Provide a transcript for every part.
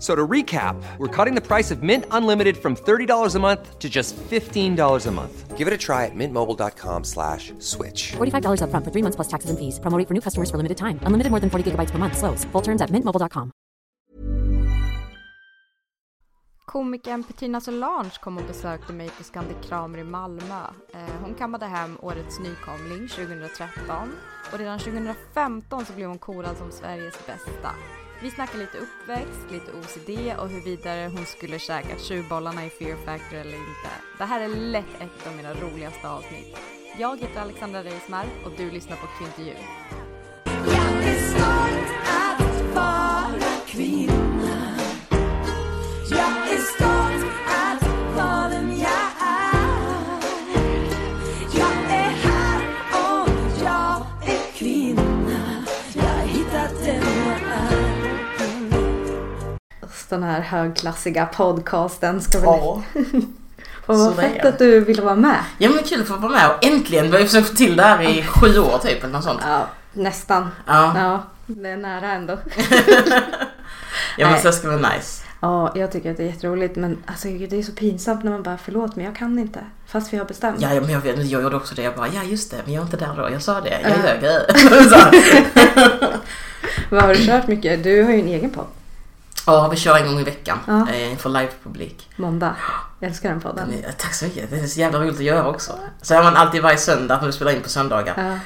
So to recap, we're cutting the price of Mint Unlimited from $30 a month to just $15 a month. Give it a try at mintmobile.com slash switch. $45 upfront for three months plus taxes and fees. Promo rate for new customers for limited time. Unlimited more than 40 gigabytes per month. Slows. Full terms at mintmobile.com. Komikern Petrina Solange kom och besökte mig på Scandic Kramer i Malmö. Eh, hon kammade hem årets nykomling 2013 och redan 2015 så blev hon korad som Sveriges bästa. Vi snackar lite uppväxt, lite OCD och huruvida hon skulle käkat tjuvbollarna i Fear Factor eller inte. Det här är lätt ett av mina roligaste avsnitt. Jag heter Alexandra Reismar och du lyssnar på Kvintervju. Den här högklassiga podcasten ska vi... Ja. Och vad fett att du ville vara med. Ja men kul att få vara med och äntligen. Vi har ju försökt få till det här i sju år typ eller något sånt. Ja, nästan. Ja. Ja, det är nära ändå. Ja men Nej. så ska det vara nice. Ja, jag tycker att det är jätteroligt men alltså, det är så pinsamt när man bara förlåt men jag kan inte. Fast vi har bestämt. Ja ja, men jag, vet, jag gjorde också det. Jag bara ja just det men jag är inte där då. Jag sa det. Jag Ja. ljög. Vad har du kört mycket? Du har ju en egen podd. Ja vi kör en gång i veckan. Ja. eh, Inför livepublik. Måndag. Jag älskar den podden. Men, eh, Tack så mycket. Det är så jävla roligt att göra också. Så är man alltid varje söndag när vi spelar in på söndagar. Ja.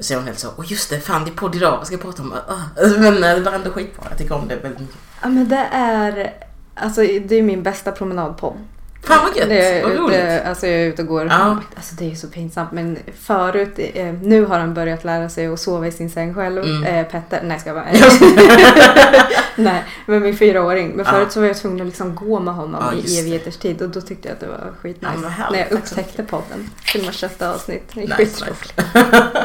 Så är man helt så, åh just det, fan det är podd idag, vad ska jag prata om? Ah. Men eh, det var ändå skitbra, jag tycker om det väldigt mycket. ja men det är, alltså det är min bästa promenadpodd. Fan vad gött, Det vad roligt. alltså jag är ute och går. Ja. Alltså det är så pinsamt men förut, eh, nu har han börjat lära sig att sova i sin säng själv. Mm. Eh, Petter, nej ska jag bara. nej, men min fyraåring. Men Ja. förut så var jag tvungen att liksom gå med honom Ja, i det. evigheters tid och då tyckte jag att det var skitnice. Ja, när jag upptäckte podden. Filmade sjätte avsnitt. Det är Nice, skitroligt.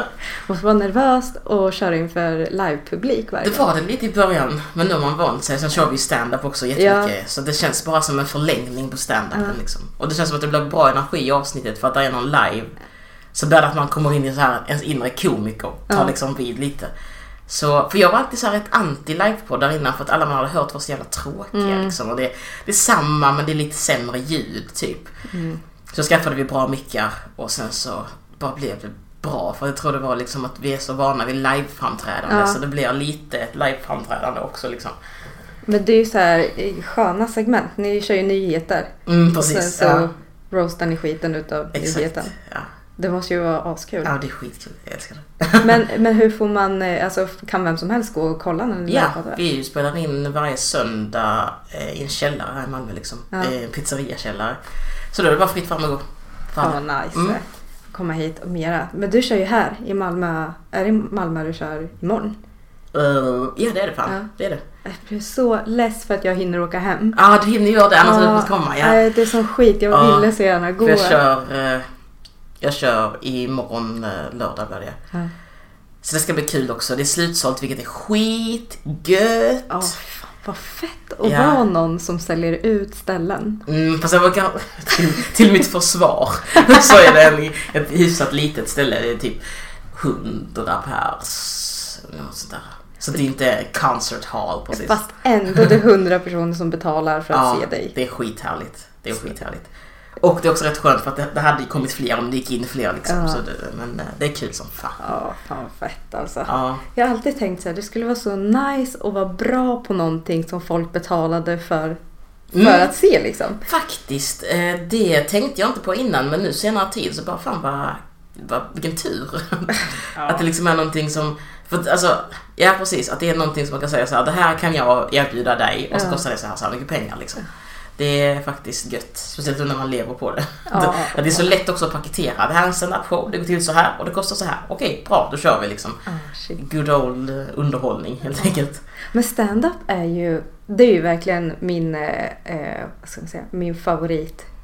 Och så var nervöst och köra inför livepublik varje Det var det lite i början, men nu har man vant sig. Sen kör vi stand-up också jättemycket. Så det känns bara som en förlängning på stand-upen Ja. liksom. Och det känns som att det blir bra energi i avsnittet för att det är någon live. Så blir det att man kommer in i så här, ens inre komiker tar Ja. liksom vid lite. Så, för jag var alltid så här ett anti-livepoddar innan för att alla man hade hört var så jävla tråkiga Mm. liksom. Och det, det är samma men det är lite sämre ljud typ. Mm. Så skaffade vi bra mickar och sen så bara blev det bra. För jag tror det var liksom att vi är så vana vid liveframträdande Ja. så det blir lite ett liveframträdande också liksom. Men det är ju så här eh, sköna segment. Ni kör ju nyheter. Mm, Och sen precis. så ja, roastar ni skiten utav exakt. nyheten. Ja. Det måste ju vara askul. ja, det är skitkul. Jag älskar det. Men, men hur får man, eh, alltså kan vem som helst gå och kolla när ni Ja, vi spelar in varje söndag eh, i en källare här i Malmö liksom. Ja. En pizzeriakällare. Så då är det bara fritt fram och gå. Fan vad nice. Mm. Komma hit och mera. Men du kör ju här i Malmö. Är det i Malmö du kör imorgon? Eh, ja, det är det fan. Ja. Det är det. Jag blir så less för att jag hinner åka hem. Ja, du hinner göra det annars hade du fått komma. Ja. nej, det är som skit. Jag Ja. ville så gärna gå. Jag kör, eh, jag kör imorgon eh, lördag blir det. Ja. Så det ska bli kul också. Det är slutsålt vilket är skitgött. Ja, fan, vad fett att Ja. vara någon som säljer ut ställen. Mm, fast jag vågar, till, till mitt försvar så är det en, ett hyfsat litet ställe. Det är typ 100 pers. Något sånt där. Så det är inte concert hall precis. Fast ändå det är hundra personer som betalar för att ja, se dig. det är skithärligt. Det är skithärligt. Och det är också rätt skönt för att det, det hade ju kommit fler om det gick in fler liksom. Ja. Så det, men eh, det är kul som fan. Ja, fan fett alltså. Ja. Jag har alltid tänkt så här, det skulle vara så nice att vara bra på någonting som folk betalade för, för Mm. att se liksom. Faktiskt, eh, det tänkte jag inte på innan men nu senare tid så bara fan vad, vad vilken tur. Att det liksom är någonting som, för att, alltså, ja precis, att det är någonting som man kan säga så här, det här kan jag erbjuda dig och så kostar det så här, så här mycket pengar liksom. Det är faktiskt gött, speciellt när man lever på det. Ja. det, är så lätt också att paketera, det här är en stand-up show, det går till så här och det kostar så här. Okej, bra, då kör vi liksom. Shit. Good old eh, underhållning helt enkelt. Men stand-up är ju, det är ju verkligen min, eh, eh, vad ska man säga, min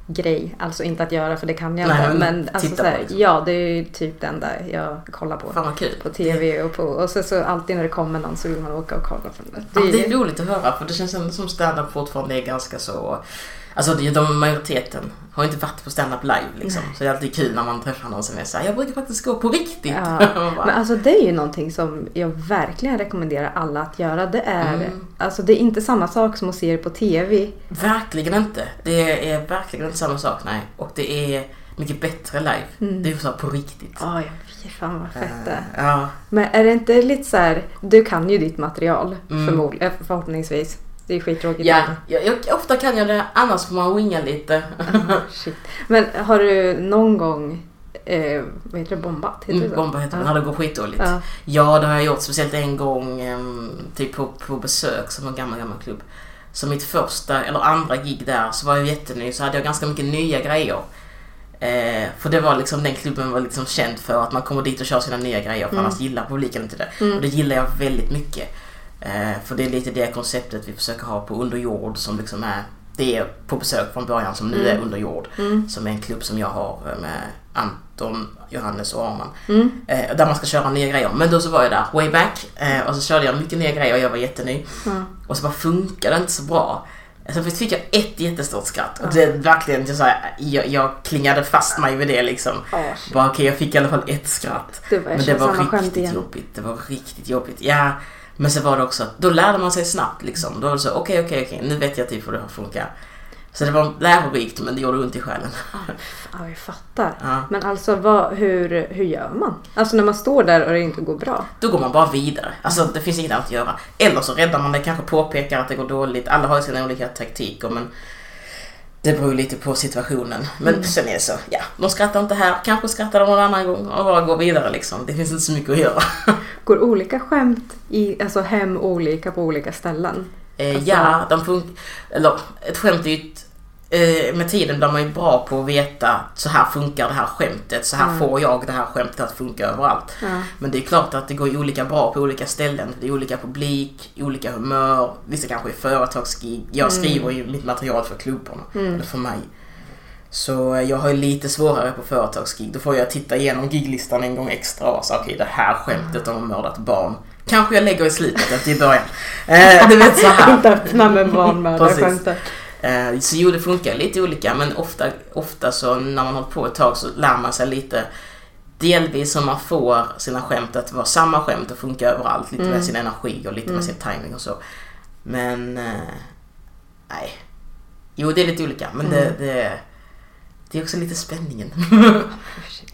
favoritgrej. Alltså inte att göra för det kan jag Nej, inte. men alltså titta så på här, liksom. ja det är ju typ det enda jag kollar på. Fan. På TV och på, och så, så alltid när det kommer någon så vill man åka och kolla på det. Ja, Det är- det är roligt att höra för det känns ändå som stand-up fortfarande är ganska så... Alltså det är de majoriteten har inte varit på stand-up live liksom. Så det är alltid kul när man träffar någon som är såhär, jag brukar faktiskt gå på riktigt. Ja, men alltså det är ju någonting som jag verkligen rekommenderar alla att göra. Det är, Mm. alltså det är inte samma sak som att se det på TV. Verkligen inte. Det är verkligen inte samma sak, nej. Och det är mycket bättre live. Det är så på riktigt. Ja, jag vet fan vad fett det är. Eh, Ja, Men är det inte lite så här, du kan ju ditt material Mm. förmodligen, förhoppningsvis. Det är skittråkigt. ja jag, jag, ofta kan jag det, annars får man winga lite. Shit. Men har du någon gång, eh, vad heter det, bombat? Heter det Mm, så? bomba heter det, ja. när det går skitdåligt. Ja. Ja, det har jag gjort. Speciellt en gång typ på, på besök som en gammal, gammal klubb. Så mitt första eller andra gig där så var jag jätteny så hade jag ganska mycket nya grejer. Eh, för det var liksom, den klubben var liksom känd för att man kommer dit och kör sina nya grejer för annars gillar publiken inte det. Och det gillar jag väldigt mycket. Eh, för det är lite det konceptet vi försöker ha på Underjord som liksom är det är på besök från början som nu är Underjord. Som är en klubb som jag har eh, med Anton, Johannes och Arman. Eh, där man ska köra nya grejer. Men då så var jag där way back eh, och så körde jag mycket nya grejer och jag var jätteny. Och så bara funkade det inte så bra. Så fick jag ett jättestort skratt och det verkligen så här, jag, jag klingade fast mig vid det liksom. Shit. Bara okej, jag fick i alla fall ett skratt. Det jag men det var riktigt jobbigt. Det var riktigt jobbigt. Ja, men så var det också att då lärde man sig snabbt liksom. Då var det så, okej, okej, okej, nu vet jag typ hur det här funkar. Så det var lärorikt men det gjorde ont i själen. Ja, jag fattar. Ja. Men alltså vad, hur, hur gör man? Alltså när man står där och det inte går bra. Då går man bara vidare. Alltså det finns inget annat att göra. Eller så räddar man det, kanske påpekar att det går dåligt. Alla har ju sina olika taktiker men det beror ju lite på situationen. Men sen är det så, ja, de skrattar inte här, kanske skrattar de någon annan gång och bara går vidare liksom. Det finns inte så mycket att göra. Går olika skämt i, alltså hem olika på olika ställen? Eh, Alltså- ja, de fun- eller ett skämt är ju ett, med tiden blir man ju bra på att veta så här funkar det här skämtet, så här får jag det här skämtet att funka överallt. Ja. Men det är klart att det går olika bra på olika ställen. Det är olika publik, olika humör, vissa kanske är företagsgig. Jag skriver ju mitt material för klubbarna, eller för mig. Så eh, jag har ju lite svårare på företagsgig. Då får jag titta igenom giglistan en gång extra och säga okej det här skämtet om att mördat barn kanske jag lägger i slutet, inte i början. Eh, du vet så här. Inte öppna med barnmördarskämtet. Eh, Så jo, det funkar lite olika men ofta, ofta så när man håller på ett tag så lär man sig lite delvis som man får sina skämt att vara samma skämt och funka överallt. Lite med sin energi och lite med sin timing och så. Men eh, nej. Jo, det är lite olika men det, det, det är också lite spänningen.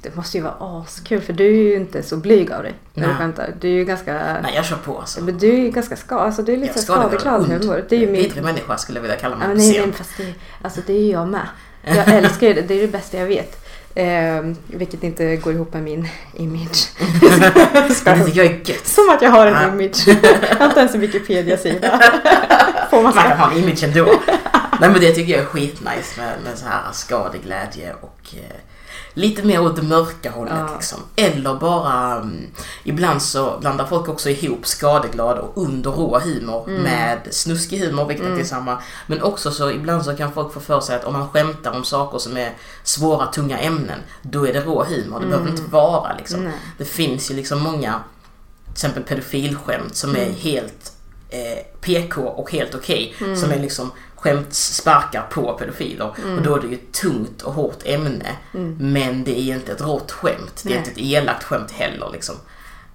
Det måste ju vara askul för du är ju inte så blyg av dig när du Nej. skämtar. Du är ju ganska... nej, jag kör på alltså. Men du är ju ganska ska, alltså du är lite skadeglad humor. Det är ju min... Vidrig människa skulle jag vilja kalla mig Ja, nej, scen. nej, fast det, alltså det är ju jag med. Jag älskar ju det, det är det bästa jag vet. Eh, vilket inte går ihop med min image. Som att jag har en image. Jag har inte ens en Wikipedia-sida. Får man Man kan ha en image ändå. Nej men det tycker jag är skitnice med, med så här skadeglädje och eh, lite mer åt det mörka hållet Ja. liksom. Eller bara, mm, ibland så blandar folk också ihop skadeglad och under rå humor Mm. med snuskig humor, vilket inte är samma. Men också så ibland så kan folk få för sig att om man skämtar om saker som är svåra, tunga ämnen, då är det rå humor. Det behöver inte vara liksom. Mm. Nej. Det finns ju liksom många, till exempel pedofilskämt som Mm. är helt eh, PK och helt okej. Mm. Som är liksom skämtsparkar på pedofiler. Mm. Och då är det ju ett tungt och hårt ämne. Men det är inte ett rått skämt. Det är Nej. inte ett elakt skämt heller liksom.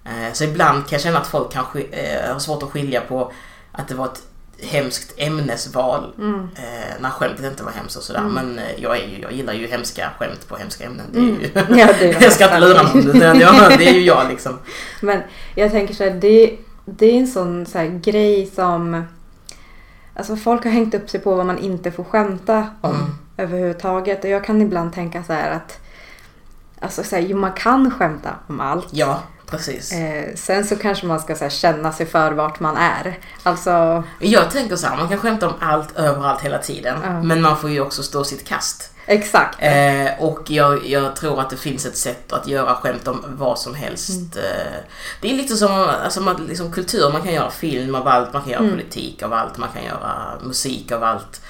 Eh, så ibland kan jag känna att folk kanske eh, har svårt att skilja på att det var ett hemskt ämnesval eh, när skämtet inte var hemskt och sådär. Men eh, jag, är ju, jag gillar ju hemska skämt på hemska ämnen. Det är ju, Ja, det är jag ska inte lura någon. Det, är ju jag liksom. Men jag tänker så här, det, det är en sån så grej som... Alltså folk har hängt upp sig på vad man inte får skämta om Mm. överhuvudtaget. Och jag kan ibland tänka så här att... Alltså så här, jo man kan skämta om allt. Ja, precis. Eh, sen så kanske man ska så här, känna sig för vart man är. Alltså, Jag tänker så här, man kan skämta om allt överallt hela tiden. Ja. Men man får ju också stå sitt kast. Exakt. Eh, och jag, jag tror att det finns ett sätt att göra skämt om vad som helst. Eh, det är lite som alltså, man, liksom, kultur, man kan göra film av allt, man kan göra politik av allt, man kan göra musik av allt.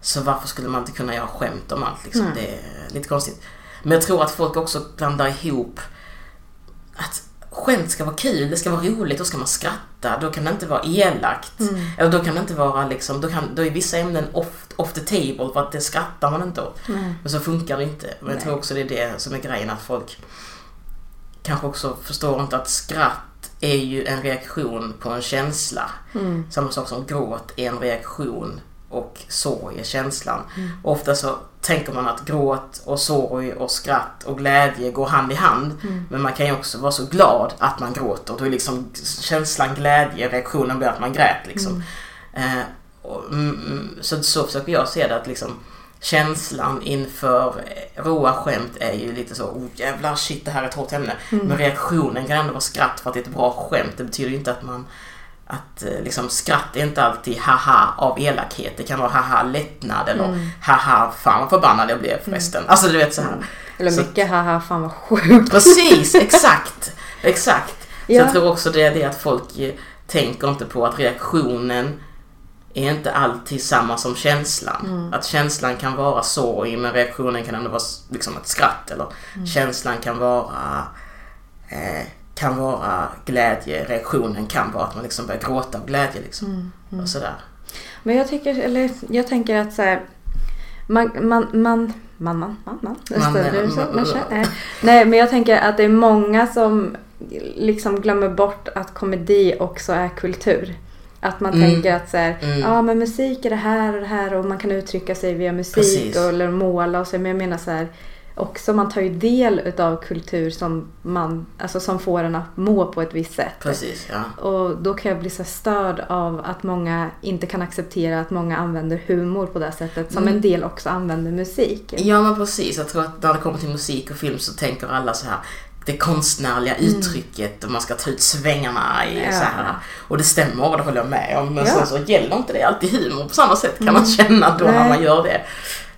Så varför skulle man inte kunna göra skämt om allt? Liksom? Det är lite konstigt. Men jag tror att folk också blandar ihop att skämt ska vara kul, det ska vara roligt, då ska man skratta, då kan det inte vara elakt. Eller då kan det inte vara liksom, då, kan, då är vissa ämnen off, off the table för att det skrattar man inte åt. Men så funkar det inte. Men jag tror också det är det som är grejen, att folk kanske också förstår inte att skratt är ju en reaktion på en känsla. Samma sak som gråt är en reaktion och sorg är känslan. Ofta så tänker man att gråt och sorg och skratt och glädje går hand i hand. Men man kan ju också vara så glad att man gråter. Då är liksom känslan glädje, reaktionen blir att man grät liksom. Eh, och, mm, mm, så, så försöker jag se det att liksom känslan inför råa skämt är ju lite så, oh jävlar shit det här är ett hårt ämne. Men reaktionen kan ändå vara skratt för att det är ett bra skämt. Det betyder ju inte att man att eh, liksom skratt är inte alltid haha av elakhet. Det kan vara haha lättnad eller haha fan vad förbannad jag blev förresten. Alltså du vet så här. Eller Så- mycket haha fan vad sjukt. Precis, exakt. Exakt. Så Ja. jag tror också det är det att folk eh, tänker inte på att reaktionen är inte alltid samma som känslan. Mm. Att känslan kan vara sorg men reaktionen kan ändå vara liksom ett skratt. Eller Mm. känslan kan vara eh, kan vara glädje, reaktionen kan vara att man liksom börjar gråta av glädje liksom. Mm, Och sådär. Men jag tycker, eller jag tänker att så här, man, man, man, man, man, man, man, Man- man- man känner- nej. Men jag tänker att det är många som liksom glömmer bort att komedi också är kultur. Att man Mm. tänker att så här, Mm. ja men musik är det här och det här och man kan uttrycka sig via musik Precis. och, eller måla och så. Men jag menar så här, också man tar ju del utav kultur som man, alltså som får en att må på ett visst sätt. Precis, ja. Och då kan jag bli så störd av att många inte kan acceptera att många använder humor på det sättet. Som Mm. en del också använder musik. Ja men precis, jag tror att när det kommer till musik och film så tänker alla så här det konstnärliga uttrycket och man ska ta ut svängarna i Mm. Ja. så här. Och det stämmer och det håller jag med om. Men Ja. Mm. sen så gäller inte det alltid humor på samma sätt kan man känna då när Nej. man gör det.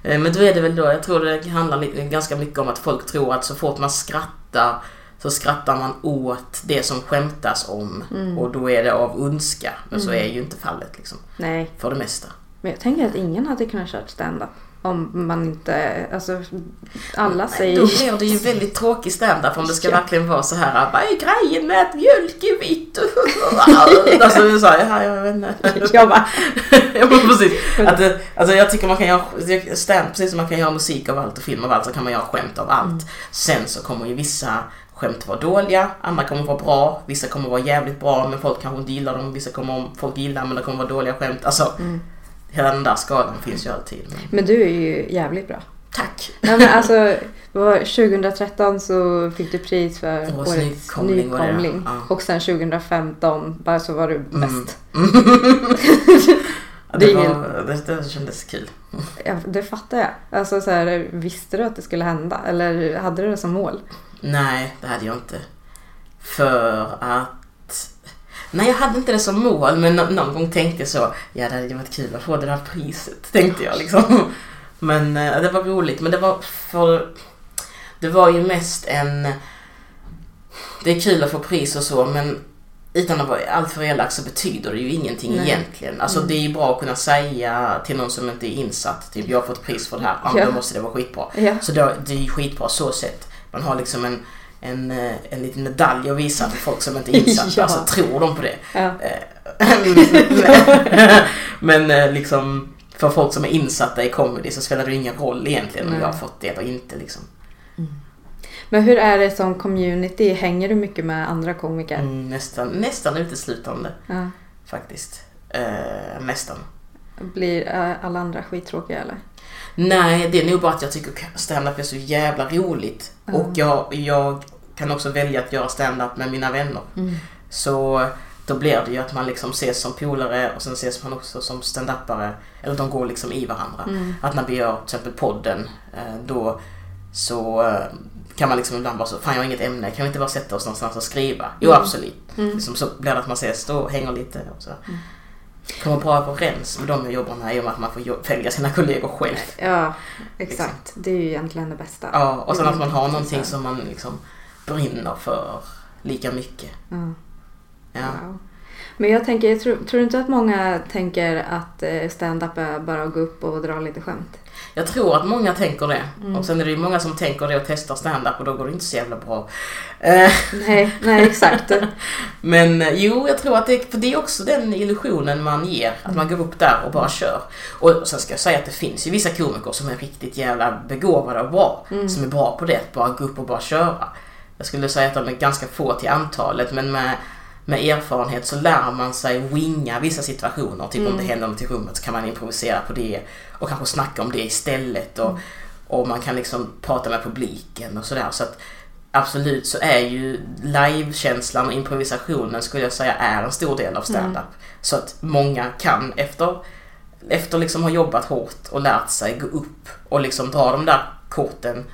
Eh, Men då är det väl då, jag tror det handlar ganska mycket om att folk tror att så fort man skrattar så skrattar man åt det som skämtas om Mm. och då är det av ondska. Men så är ju inte fallet liksom. Nej, För det mesta. men jag tänker att ingen hade kunnat köra stand-up. Om man inte, alltså alla säger Då blir det ju väldigt tråkig standup om det ska Ja. verkligen vara så här. Vad är grejen med att mjölk är vitt? alltså du sa ja, jag vet inte. Jag bara, ja men precis. Att, alltså jag tycker man kan göra stand, precis som man kan göra musik av allt och film av allt så kan man göra skämt av allt. Sen så kommer ju vissa skämt vara dåliga, andra kommer vara bra, vissa kommer vara jävligt bra men folk kanske inte gillar dem, vissa kommer folk gilla men det kommer vara dåliga skämt. Alltså hela den där skalan finns ju alltid. Men, du är ju jävligt bra. tack! Nej men alltså, det var 2013 så fick du pris för Årets årets nykomling nykomling. ja. Och sen 2015 bara så var du bäst. Ja, Det var, det, det kändes kul. Ja, det fattar jag. Alltså så här, visste du att det skulle hända? Eller hade du det som mål? Nej, det hade jag inte. För att... Nej, jag hade inte det som mål, men nå- någon gång tänkte jag så. Ja, det hade varit kul att få det där priset, tänkte jag liksom. Men eh, det var roligt, men det var för... Det var ju mest en... Det är kul att få pris och så, men utan att vara alltför elak så betyder det ju ingenting Nej. Mm. egentligen. Alltså det är ju bra att kunna säga till någon som inte är insatt, typ jag har fått pris för det här, Ja. då måste det vara skitbra. Ja. Så då, det är ju skitbra så sett. Man har liksom en, en, eh, en liten medalj att visa för folk som inte är insatta. Ja. Alltså tror de på det. Ja. Eh, Men eh, liksom för folk som är insatta i comedy så spelar det ingen roll egentligen om jag har fått det eller inte liksom. Men hur är det som community? Hänger du mycket med andra komiker? Mm, nästan, nästan uteslutande Ja. faktiskt. Eh, nästan. Blir alla andra skittråkiga eller? Nej, det är nog bara att jag tycker stand-up är så jävla roligt. Och jag, jag kan också välja att göra stand-up med mina vänner. Så då blir det ju att man liksom ses som polare och sen ses man också som stand-upare. Eller de går liksom i varandra. Att när vi gör till exempel podden, eh, då så eh, kan man liksom ibland bara så, fan jag har inget ämne, kan vi inte bara sätta oss någonstans och skriva? Jo absolut. Liksom så blir det att man ses då och hänger lite och så. Kommer bra överens med de jag jobbar med i och med att man får välja sina kollegor själv. Ja, exakt. Det är ju egentligen det bästa. Ja, och sen att man har Mm. någonting som man liksom brinner för lika mycket. Ja. Ja. Wow. Men jag tänker, jag tror, tror inte att många tänker att eh, stand-up är bara att gå upp och dra lite skämt? Jag tror att många tänker det. Mm. Och sen är det ju många som tänker det och testar stand-up och då går det inte så jävla bra. Nej, nej exakt. Men eh, jo, jag tror att det, för det är också den illusionen man ger. Att man går upp där och bara kör. Och sen ska jag säga att det finns ju vissa komiker som är riktigt jävla begåvade och bra. Som är bra på det, att bara gå upp och bara köra. Jag skulle säga att de är ganska få till antalet men med, med erfarenhet så lär man sig winga vissa situationer. Typ om det händer något i rummet så kan man improvisera på det och kanske snacka om det istället. Och, och man kan liksom prata med publiken och sådär. Så att absolut så är ju livekänslan och improvisationen skulle jag säga är en stor del av stand-up. Så att många kan efter, efter liksom ha jobbat hårt och lärt sig gå upp och liksom dra de där korten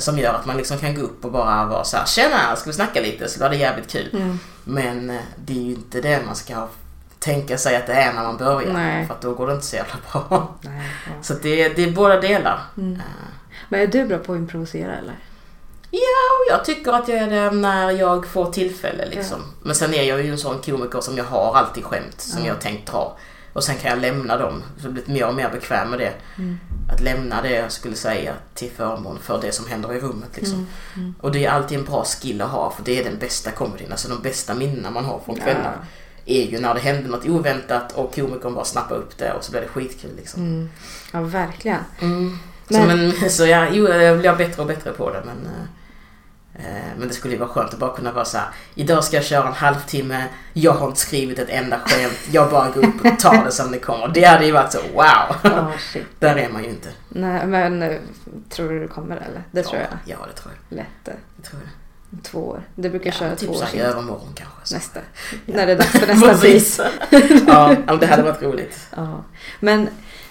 som gör att man liksom kan gå upp och bara vara så här, tjena, ska vi snacka lite? Så var det jävligt kul. Men eh, det är ju inte det man ska tänka sig att det är när man börjar. Nej. För då går det inte så jävla bra. Nej, ja. Så det, är- det är båda delar. Eh, Men är du bra på att improvisera eller? Ja, och jag tycker att jag är det när jag får tillfälle liksom. Men sen är jag ju en sån komiker som jag har alltid skämt som jag har tänkt dra. Och sen kan jag lämna dem. Så jag har blivit mer och mer bekväm med det. Att lämna det jag skulle säga till förmån för det som händer i rummet liksom. Och det är alltid en bra skill att ha för det är den bästa komedin. Alltså de bästa minnena man har från kvällar. Är ju när det händer något oväntat och komikern bara snappar upp det och så blir det skitkul liksom. Ja, verkligen. Mm. Men- Så, men, så jag, jo, jag blir bättre och bättre på det men eh, men det skulle ju vara skönt att bara kunna vara så här. Idag ska jag köra en halvtimme. Jag har inte skrivit ett enda skämt. Jag bara går upp och tar det som det kommer. Det hade ju varit så wow. Ja, shit. Där är man ju inte. Nej, men eh, tror du det kommer eller? Det tror ja, jag. Ja, det tror jag. Lätt. eh, Det tror jag. Två år. Det brukar köra typ två år så här i övermorgon kanske. Så. Nästa. När det är dags för nästa pris. Ja, ja, det hade varit roligt. Ja. Men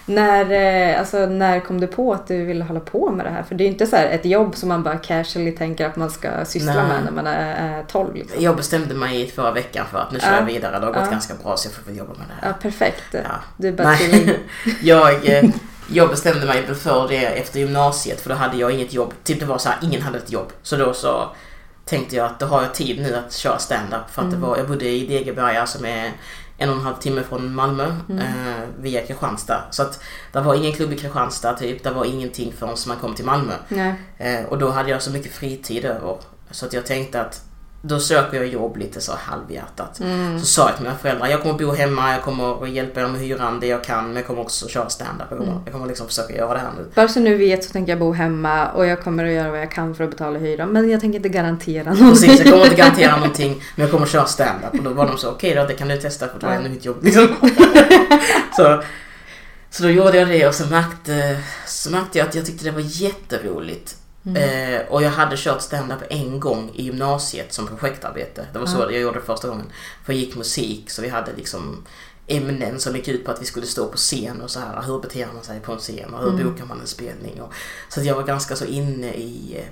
när, eh, alltså, när kom du på att du ville hålla på med det här? För det är ju inte så här ett jobb som man bara casually tänker att man ska syssla Nej. med när man är, är 12. Liksom. Jag bestämde mig i förra veckan för att nu kör Ja. jag vidare. Det har gått Ja. ganska bra så jag får väl jobba med det här. Ja, perfekt. Ja. Du bara. Nej, jag, eh, jag bestämde mig för det efter gymnasiet för då hade jag inget jobb. Typ det var så här, ingen hade ett jobb. Så då så tänkte jag att då har jag tid nu att köra stand-up. För att det var, jag bodde i Degeberga som är en och en halv timme från Malmö eh, via Kristianstad. Så att det var ingen klubb i Kristianstad typ. Det var ingenting förrän man kom till Malmö. Eh, och då hade jag så mycket fritid över. Så att jag tänkte att då söker jag jobb lite så halvhjärtat. Så sa jag till mina föräldrar, jag kommer bo hemma, jag kommer att hjälpa er med hyran det jag kan, men jag kommer också köra stand-up. Kommer, jag kommer liksom försöka göra det här nu. Bara så nu vet så tänker jag bo hemma och jag kommer att göra vad jag kan för att betala hyran. Men jag tänker inte garantera någonting. Precis, jag kommer inte garantera någonting, men jag kommer köra stand-up. Och då var de så, okej då, det kan du testa för det var ändå mitt jobb. Liksom. så, så då gjorde jag det och så märkte, så märkte jag att jag tyckte det var jätteroligt. Eh, och jag hade kört stand-up en gång i gymnasiet som projektarbete. Det var så jag gjorde det första gången. För jag gick musik så vi hade liksom ämnen som gick ut på att vi skulle stå på scen och så här. Hur beter man sig på en scen och hur bokar man en spelning? Och, så jag var ganska så inne i...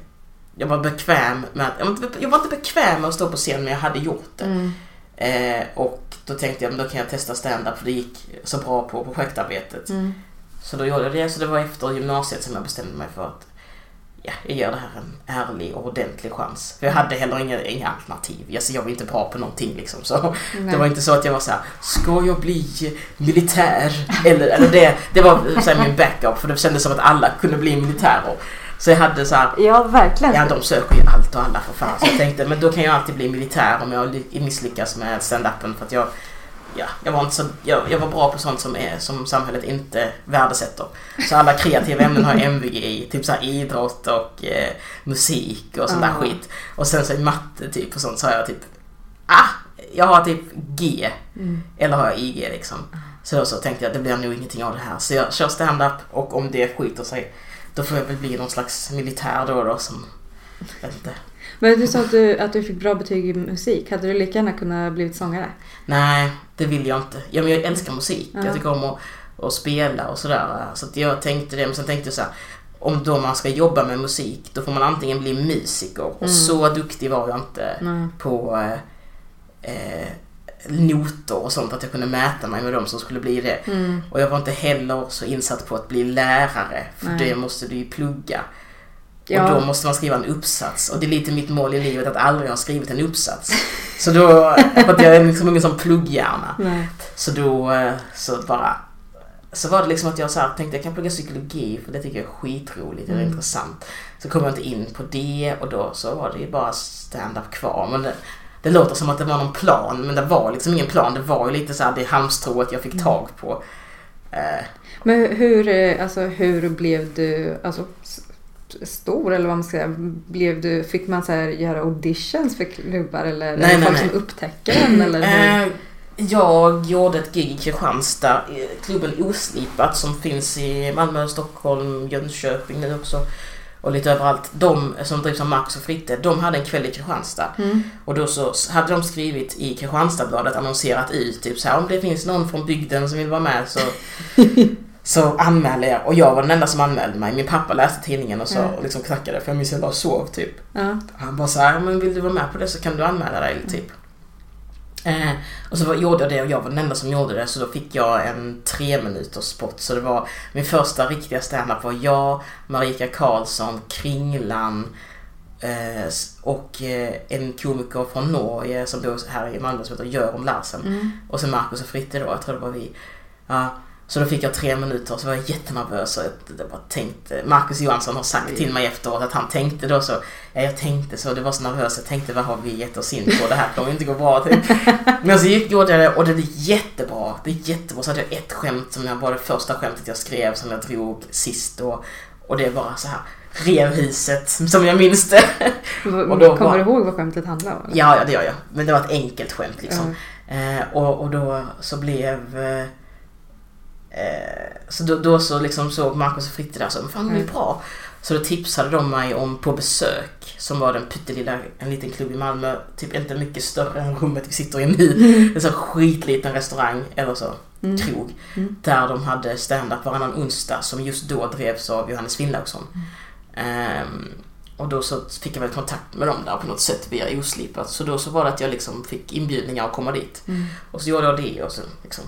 Jag var bekväm med att... Jag var, inte, bekväm med att stå på scen men jag hade gjort det. Eh, och då tänkte jag men då kan jag testa stand-up för det gick så bra på projektarbetet. Så då gjorde jag det. Så det var efter gymnasiet som jag bestämde mig för att ja, jag ger det här en ärlig och ordentlig chans. För jag hade heller inga, inga alternativ. Alltså, jag var inte bra på någonting liksom. Så det var inte så att jag var så här, ska jag bli militär? Eller, eller det, det var så min backup för det kändes som att alla kunde bli militärer. Så jag hade så här, Ja, verkligen. Ja, de söker ju allt och alla för fan. Så jag tänkte, men då kan jag alltid bli militär om jag ly- misslyckas med stand-upen för att jag ja, jag var inte så, jag, jag var bra på sånt som, är, som samhället inte värdesätter. Så alla kreativa ämnen har jag MVG i, typ så idrott och eh, musik och sånt där skit. Och sen så i matte typ och sånt så har jag typ, ah, jag har typ G. Eller har jag IG liksom. Så så tänkte jag det blir nog ingenting av det här. Så jag kör stand-up och om det skiter sig då får jag väl bli någon slags militär då och då som, jag vet inte. Men du sa att du, att du fick bra betyg i musik. Hade du lika gärna kunnat blivit sångare? Nej, det vill jag inte. Ja, men jag älskar musik. Ja. Jag tycker om att, att spela och sådär. Så jag tänkte det, men sen tänkte jag så här. Om då man ska jobba med musik, då får man antingen bli musiker. Och så duktig var jag inte Nej. på eh, eh, noter och sånt att jag kunde mäta mig med dem som skulle bli det. Mm. Och jag var inte heller så insatt på att bli lärare. För Nej. det måste du ju plugga. Ja. Och då måste man skriva en uppsats. Och det är lite mitt mål i livet att aldrig ha skrivit en uppsats. Så då, för att jag är liksom ingen sån plugghjärna. Så då eh, så bara så var det liksom att jag så här tänkte jag kan plugga psykologi för det tycker jag är skitroligt, det är intressant. Så kom jag inte in på det och då så var det ju bara stand-up kvar. Men det, det låter som att det var någon plan men det var liksom ingen plan. Det var ju lite så här det halmstrået jag fick tag på. Eh, Men hur, eh, alltså, hur blev du alltså, stor eller vad man ska säga? Blev du, fick man så här, göra auditions för klubbar eller Nej, folk som upptäcker en? Eller hur? Eh, jag gjorde ett gig i Kristianstad, klubben Oslipat som finns i Malmö, Stockholm, Jönköping nu också. Och lite överallt. De som drivs av Max och Fritte, de hade en kväll i Kristianstad. Mm. Och då så hade de skrivit i Kristianstadsbladet, annonserat ut typ så här om det finns någon från bygden som vill vara med så så anmäler jag. Och jag var den enda som anmälde mig. Min pappa läste tidningen och så Ja. och liksom knackade för jag minns att jag låg och sov typ. Ja. Han bara så här, men vill du vara med på det så kan du anmäla dig typ. Eh, och så var, gjorde jag det och jag var den enda som gjorde det så då fick jag en tre minuters spot. Så det var min första riktiga standup var jag, Marika Karlsson, Kringlan eh, och eh, en komiker från Norge som bor här i Malmö som heter Göran Larsen. Mm. Och sen Marcus och Fritte då, jag tror det var vi. Ja, så då fick jag tre minuter och så var jag jättenervös och jag, bara tänkte, Marcus Johansson har sagt till mig efteråt att han tänkte då så, ja jag tänkte så, det var så nervös, jag tänkte vad har vi gett oss in på, det här kommer inte gå bra typ. Men så gick, gjorde jag det och det gick jättebra, det gick jättebra. Så hade jag ett skämt som jag, var det första skämtet jag skrev som jag drog sist då. Och det var så här revhuset som jag minns det. Och då Kommer var- du ihåg vad skämtet handlade om? Ja, ja det gör jag. Men det var ett enkelt skämt liksom. Eh, och, och då så blev... Eh, så då, då så liksom såg Marcus och Fritte där så, men fan det är Mm. bra. Så då tipsade de mig om På besök, som var den pyttelilla, en liten klubb i Malmö, typ inte mycket större än rummet vi sitter i nu. En sån skitliten restaurang, eller så, Mm. krog. Där de hade stand-up varannan onsdag som just då drevs av Johannes Finnlaugsson. Ehm, och då så fick jag väl kontakt med dem där på något sätt via Oslipat. Så då så var det att jag liksom fick inbjudningar att komma dit. Och så gjorde jag det och så liksom...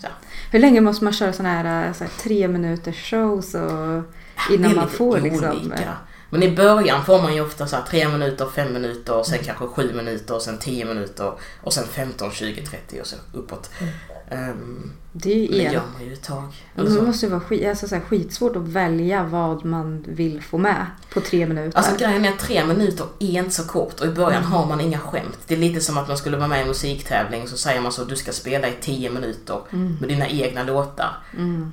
Så. här. Hur länge måste man köra sådana här, så här tre minuters shows och innan man får liksom... olika. Men i början får man ju ofta så här tre minuter, fem minuter sen kanske sju minuter sen tio minuter och sen 15, 20, 30 och så uppåt. Ehm, Det är ju det en. gör man ju ett tag. Men Eller det måste ju vara skit, alltså så här, skitsvårt att välja vad man vill få med på tre minuter. Alltså grejen är att tre minuter är inte så kort och i början Mm. har man inga skämt. Det är lite som att man skulle vara med i en musiktävling så säger man så du ska spela i tio minuter Mm. med dina egna låtar.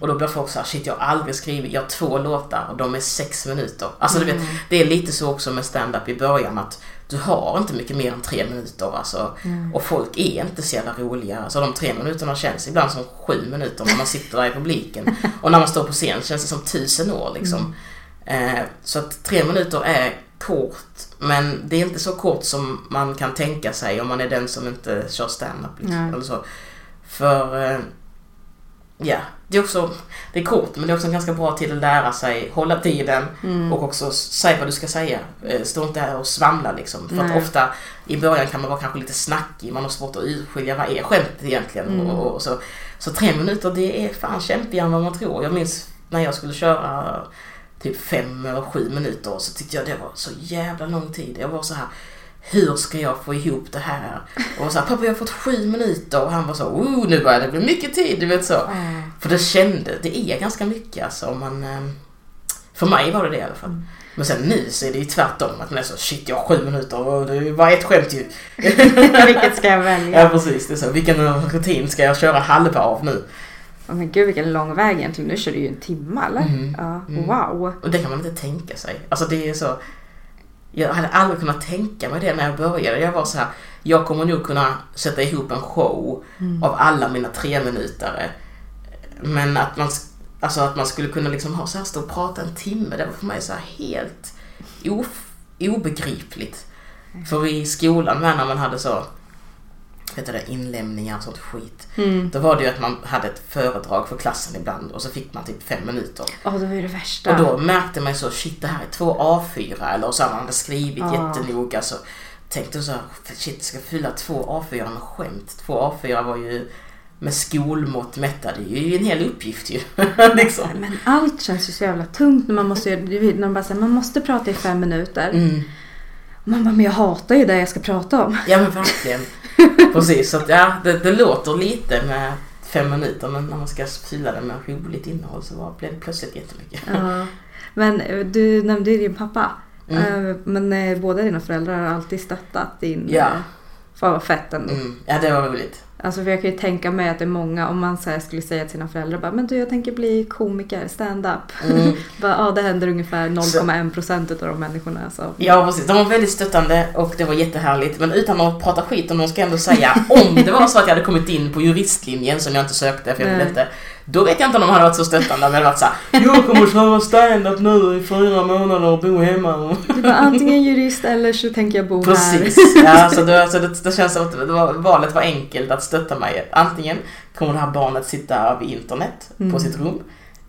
Och då blir folk så här, shit jag har aldrig skrivit, jag har två låtar och de är sex minuter. Alltså du Mm. vet, det är lite så också med stand-up i början att du har inte mycket mer än tre minuter alltså. Mm. Och folk är inte så jävla roliga. Alltså de tre minuterna känns ibland som sju minuter när man sitter där i publiken. Och när man står på scen känns det som tusen år liksom. Mm. Eh, så att tre minuter är kort, men det är inte så kort som man kan tänka sig om man är den som inte kör stand-up. Liksom, eller så. För, eh, ja, det är också, det är kort, men det är också ganska bra till att lära sig hålla tiden Mm. och också säga vad du ska säga. Eh, Stå inte här och svamla liksom. För Nej. att ofta i början kan man vara kanske lite snackig, man har svårt att urskilja vad är skämtet egentligen. Mm. Och, och så, så tre minuter det är fan kämpigare än vad man tror. Jag minns när jag skulle köra typ fem eller sju minuter så tyckte jag det var så jävla lång tid. Jag var så här hur ska jag få ihop det här? Och så här, pappa jag har fått sju minuter och han var så, oh nu börjar det bli mycket tid, du vet så. För det kände, det är ganska mycket alltså om man... ehm, För mig var det det i alla fall. Mm. Men sen nu så är det ju tvärtom. Att man är så shit jag har sju minuter och det var ett skämt ju. Vilket ska jag välja? Ja precis, det är så. Vilken rutin ska jag köra halva av nu? Åh, men gud vilken lång väg egentligen. Nu kör du ju en timme eller? Mm. Ja, Mm. wow. Och det kan man inte tänka sig. Alltså det är så. Jag hade aldrig kunnat tänka mig det när jag började. Jag var så här. Jag kommer nog kunna sätta ihop en show av alla mina tre minutare. Men att man, alltså att man skulle kunna liksom ha så här stå och prata en timme. Det var för mig så helt of, obegripligt. För i skolan med när man hade så du det, inlämningar och sånt skit. Mm. Då var det ju att man hade ett föredrag för klassen ibland och så fick man typ fem minuter. Ja, det var ju det värsta. Och då märkte man ju så, shit det här är två A4 eller så har man hade skrivit Ja. jättenoga så tänkte så här, shit ska fylla två A4 med skämt. Två A4 var ju med skolmått mätta, det är ju en hel uppgift ju. liksom. Men allt känns ju så jävla tungt när man måste när man bara säger man måste prata i fem minuter. Mm. Och man bara, men jag hatar ju det jag ska prata om. Ja men verkligen. Precis, så att ja, det, det låter lite med fem minuter men när man ska fylla det med roligt innehåll så var, blev det plötsligt jättemycket. Ja. Men eh, du nämnde ju din pappa. Mm. Eh, Men eh, båda dina föräldrar har alltid stöttat din... Ja. Fan vad fett ändå. Mm. Ja det var roligt. Alltså för jag kan ju tänka mig att det är många, om man så skulle säga till sina föräldrar bara, men du jag tänker bli komiker, stand-up. Mm. bara, ja det händer ungefär 0,1% av de människorna. Så. Ja precis, de var väldigt stöttande och det var jättehärligt. Men utan att prata skit om dem ska jag ändå säga, om det var så att jag hade kommit in på juristlinjen som jag inte sökte för jag ville inte. Då vet jag inte om de hade varit så stöttande men det hade varit såhär, jag kommer köra stand-up nu i fyra månader och bo hemma. Du bara, antingen jurist eller så tänker jag bo Precis, här. ja, så, det, så det, det känns som att var, valet var enkelt att stötta mig. Antingen kommer det här barnet sitta vid internet Mm. på sitt rum.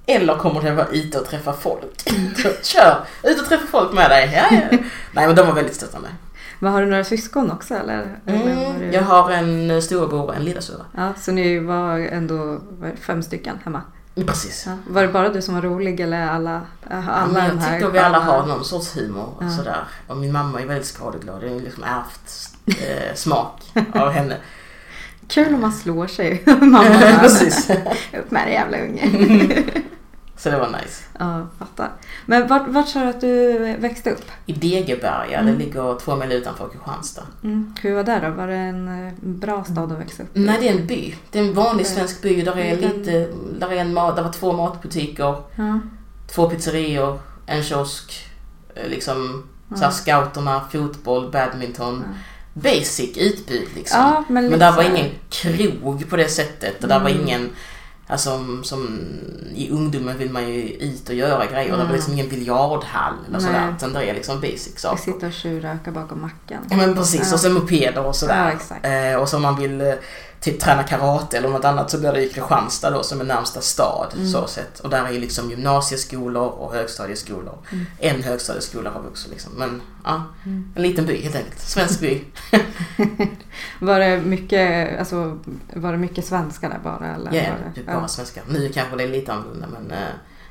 Eller kommer det vara ute och träffa folk. Kör! Ut och träffa folk med dig. Ja, ja. Nej men de var väldigt stöttande. Men har du några syskon också eller? eller Mm, du... jag har en storebror och en lillasyrra. Ja, så ni var ändå fem stycken hemma? Precis. Ja. Var det bara du som var rolig eller alla, Ja, alla den jag här tycker vi alla har någon sorts humor och Ja. sådär. Och min mamma är väldigt skadeglad. Det är liksom ärvt eh, smak av henne. Kul om man slår sig. Mamma Precis. Upp med dig jävla unge. Så det var nice. ja, fattar. Men vart, vart sa du att du växte upp? I Degeberga, Mm. det ligger två mil utanför Kristianstad. Mm. Hur var det då? Var det en eh, bra stad att växa upp i? Nej, det är en by. Det är en vanlig Okej. svensk by. Där är Vilken- lite, där är en mat, där var två matbutiker, Ja. två pizzerior, en kiosk, eh, liksom Ja. så här scouterna, fotboll, badminton. Ja. Basic utbud liksom. Men Men där var ingen krog på det sättet. Och där var Mm. ingen, alltså som, i ungdomen vill man ju ut och göra grejer. Det var Mm. liksom ingen biljardhall eller Nej. sådär. Utan det är liksom basic Vi saker. sitter och tjurrökar bakom macken. Ja men precis, Ja. och så mopeder och sådär. Ja, exakt. Eh, och så man vill typ träna karate eller något annat så blir det i Kristianstad då som är närmsta stad. Mm. Så sett. Och där är ju liksom gymnasieskolor och högstadieskolor. Mm. En högstadieskola har vi också liksom. Men ja, Mm. en liten by helt enkelt. Svensk by. Var det mycket, alltså, var det mycket svenska där bara? Eller Ja, var det det, bara svenska. Nu kanske det är lite annorlunda men eh,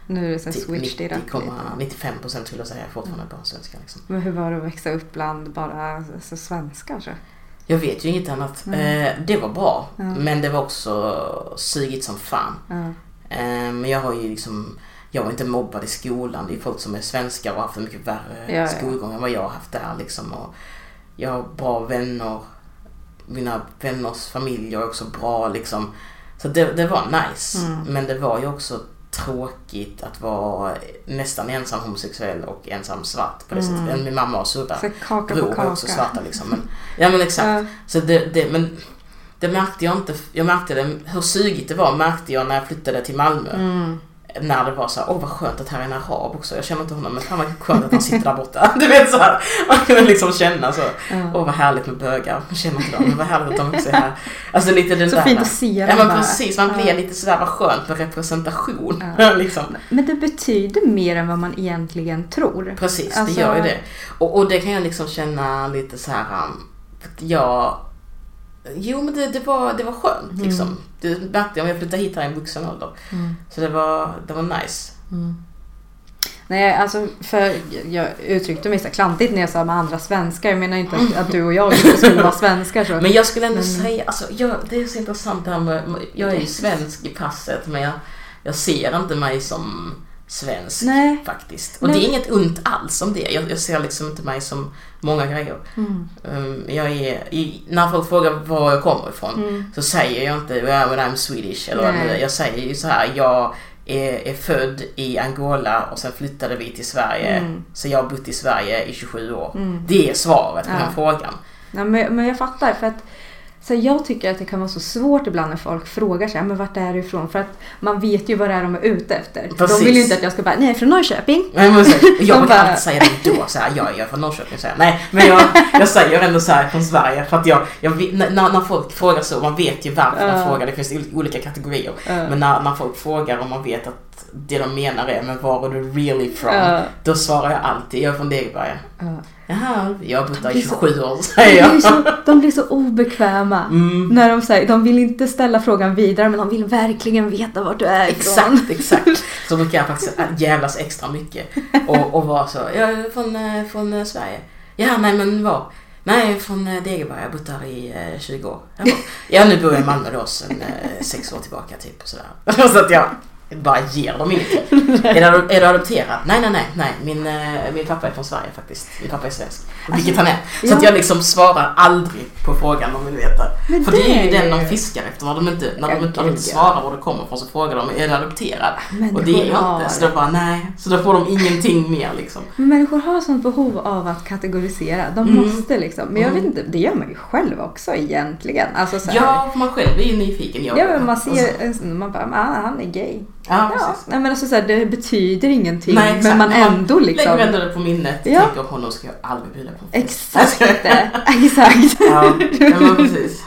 Nu är det så typ switch direkt. 90,95 procent skulle jag säga fortfarande bara svenska. Liksom. Men hur var det att växa upp bland bara alltså, svenskar? Så? Jag vet ju inget annat. Mm. Eh, det var bra, Ja. men det var också sugigt som fan. Ja. Eh, Men jag har ju liksom, jag var inte mobbad i skolan. Det är folk som är svenskar och har haft en mycket värre Ja, ja. skolgång än vad jag har haft där liksom. Och jag har bra vänner. Mina vänners familjer är också bra liksom. Så det, det var nice. Mm. Men det var ju också tråkigt att vara nästan ensam homosexuell och ensam svart på det Mm. sättet. Min mamma och syrra bror kaka. också svarta liksom. Men, ja men exakt. Så det, det, men det märkte jag inte. Jag märkte det, hur sugigt det var märkte jag när jag flyttade till Malmö. Mm. När det var så här, åh vad skönt att här är en arab också. Jag känner inte honom men fan vad skönt att han sitter där borta. Du vet så här, man kunde liksom känna så. Ja. Åh vad härligt med bögar. Jag känner inte dem men vad härligt att de också är här. Alltså lite den Så där. fint att se Ja dem men bara. precis, man Ja. blir lite sådär vad skönt med representation. Ja. liksom. Men det betyder mer än vad man egentligen tror. Precis, Alltså- det gör ju det. Och, och det kan jag liksom känna lite så här. um, jag... Jo men det, det, var, det var skönt Mm. liksom. Det märkte jag om jag flyttade hit här i en vuxen ålder. Mm. Så det var, det var nice. Nej, alltså för jag uttryckte mig så klantigt när jag sa med andra svenskar. Jag menar inte att, att du och jag inte skulle vara svenskar så. Men jag skulle ändå Men- säga, alltså jag, det är så intressant det här med, jag är ju svensk i passet men jag, jag ser inte mig som svensk Nej. faktiskt. Och Nej. det är inget ont alls om det. Jag, jag ser liksom inte mig som många grejer. Mm. Um, jag är, i, när folk frågar var jag kommer ifrån Mm. så säger jag inte but I'm Swedish eller vad Nej. är. Jag säger ju så här, jag är, är född i Angola och sen flyttade vi till Sverige. Mm. Så jag har bott i Sverige i 27 år. Det är svaret på Ja. den frågan. Ja, men, men jag fattar. För att, så jag tycker att det kan vara så svårt ibland när folk frågar sig, men vart är du ifrån? För att man vet ju vad det är de är ute efter. Precis. De vill ju inte att jag ska bara, nej, jag är från Norrköping. Nej, men så, jag De brukar bara- alltid säga det då, så här, jag är från Norrköping. Så här. Nej, men jag, jag säger ändå så här från Sverige. För att jag, jag, när, när folk frågar så, man vet ju varför de Ja. frågar. Det finns ol- olika kategorier. Ja. Men när, när folk frågar och man vet att det de menar är, men var är du really from? Ja. Då svarar jag alltid, jag är från Degeberga. Ja. Jaha, jag har bott där i blir så- 27 år, säger jag. så, de blir så obekväma. Mm. När de, säger, de vill inte ställa frågan vidare men de vill verkligen veta vart du är ifrån. Exakt, exakt. Så brukar jag faktiskt jävlas extra mycket. Och, och vara så, jag är från, eh, från eh, Sverige. Ja, nej men var? Nej, från eh, Degeberga. Jag har bott där i eh, 20 år. Jag bara, ja, nu bor jag i Malmö då sen eh, sex år tillbaka typ. Sådär. Så att jag bara ger dem ingenting. Är du, är du adopterad? Nej, nej, nej. nej. Min, eh, min pappa är från Sverige faktiskt. Min pappa är svensk. Vilket han är. Så ja. att jag liksom svarar aldrig på frågan de vill veta. Men För det är ju det den de fiskar efter. När de inte, när de, när de inte svarar var du kommer ifrån så frågar de är du adopterad? Och det är jag inte. Så då bara nej. Så då får de ingenting mer liksom. Människor har sånt behov av att kategorisera. De Mm. måste liksom. Men jag vet inte, det gör man ju själv också egentligen. Alltså så här, Ja, man själv är ju nyfiken. Jag Ja, men man ser, man bara, ah, han är gay. Ja, Ja, nej, men alltså så här, det betyder ingenting. Nej, men man Men ändå liksom. Lägger ändå det på minnet. Ja. Tänker honom ska jag aldrig bjuda på. Exakt, exakt. Ja, men precis.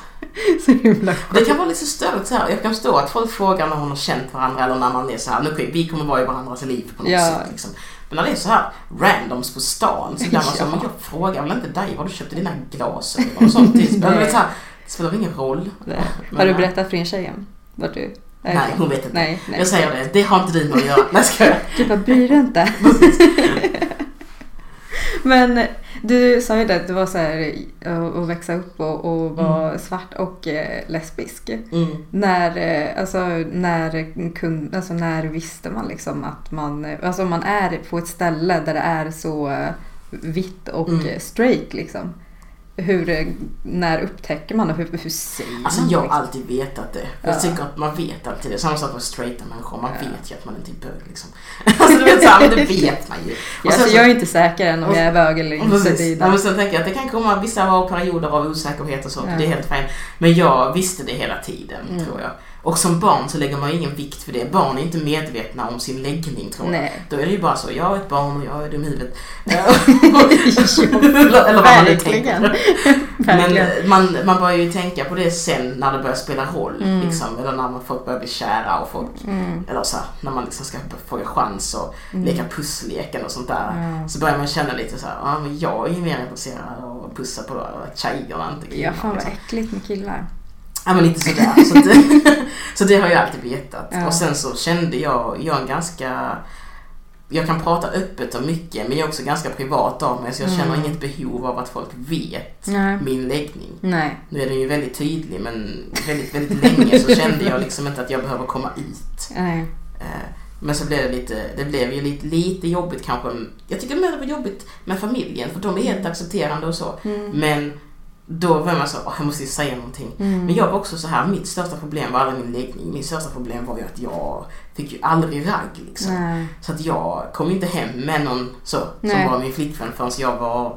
Så himla Det sjukt. kan vara lite störigt så här. Jag kan förstå att folk frågar när hon har känt varandra eller när man är så här. Nu, vi kommer vara i varandras liv på något Ja. sätt. Liksom. Men när det är så här randoms på stan så blir man Ja. men jag frågar väl inte dig var du köpte dina glasögon och sånt. Det spelar, väl så här, det spelar ingen roll. Men, Har du nej. berättat för din tjej vart du Nej, ifrån? hon vet inte. Nej, nej. Jag säger det, det har inte du med att göra. Nej, ska jag? Du bara, bryr dig inte. Men du sa ju det att du var så här att växa upp och, och vara svart och eh, lesbisk. Mm. När, eh, alltså, när, kun, alltså, när visste man liksom att man, eh, alltså man är på ett ställe där det är så vitt och Mm. straight liksom. Hur, eh, när upptäcker man och hur, hur säger Alltså man? jag har alltid vetat det. Jag Ja. tycker att man vet alltid det. Samma sak med straighta människor. Man Ja. vet ju att man inte är bög liksom. Alltså du vet det vet man ju. Och Ja, sen så- jag är inte säker än om och- jag är bög eller inte. Precis. Det men sen tänker jag att det kan komma vissa perioder av osäkerhet och sånt. Ja. Det är helt fint. Men jag visste det hela tiden Mm. tror jag. Och som barn så lägger man ingen vikt för det. Barn är inte medvetna om sin läggning tror jag. Nej. Då är det ju bara så, jag är ett barn och jag är dum i huvudet. eller, eller vad man nu tänker. Men man, man börjar ju tänka på det sen när det börjar spela roll. Mm. Liksom, eller när man, folk börjar bli kära och folk, Mm. eller så här, när man liksom ska få en chans och leka pussleken och sånt där. Mm. Så börjar man känna lite så här, ja men jag är ju mer intresserad av att pussa på tjejerna, inte Ja, killarna. fan vad äckligt med killar. Ja men lite sådär. så, det, så det har jag alltid vetat. Ja. Och sen så kände jag, jag är en ganska jag kan prata öppet om mycket men jag är också ganska privat av mig så jag känner Mm. inget behov av att folk vet Nej. min läggning. Nej. Nu är den ju väldigt tydlig men väldigt, väldigt länge så kände jag liksom inte att jag behöver komma ut. Nej. Eh, Men så blev det lite, det blev ju lite, lite jobbigt kanske. Jag tycker mer det var jobbigt med familjen för de är helt accepterande och så. Mm. Men då var man så, "Åh, jag måste ju säga någonting. Mm. Men jag var också så här, mitt största problem var aldrig min läggning. Min största problem var ju att jag fick ju aldrig ragg liksom. Nej. Så att jag kom inte hem med någon så, Nej. som var min flickvän förrän jag var,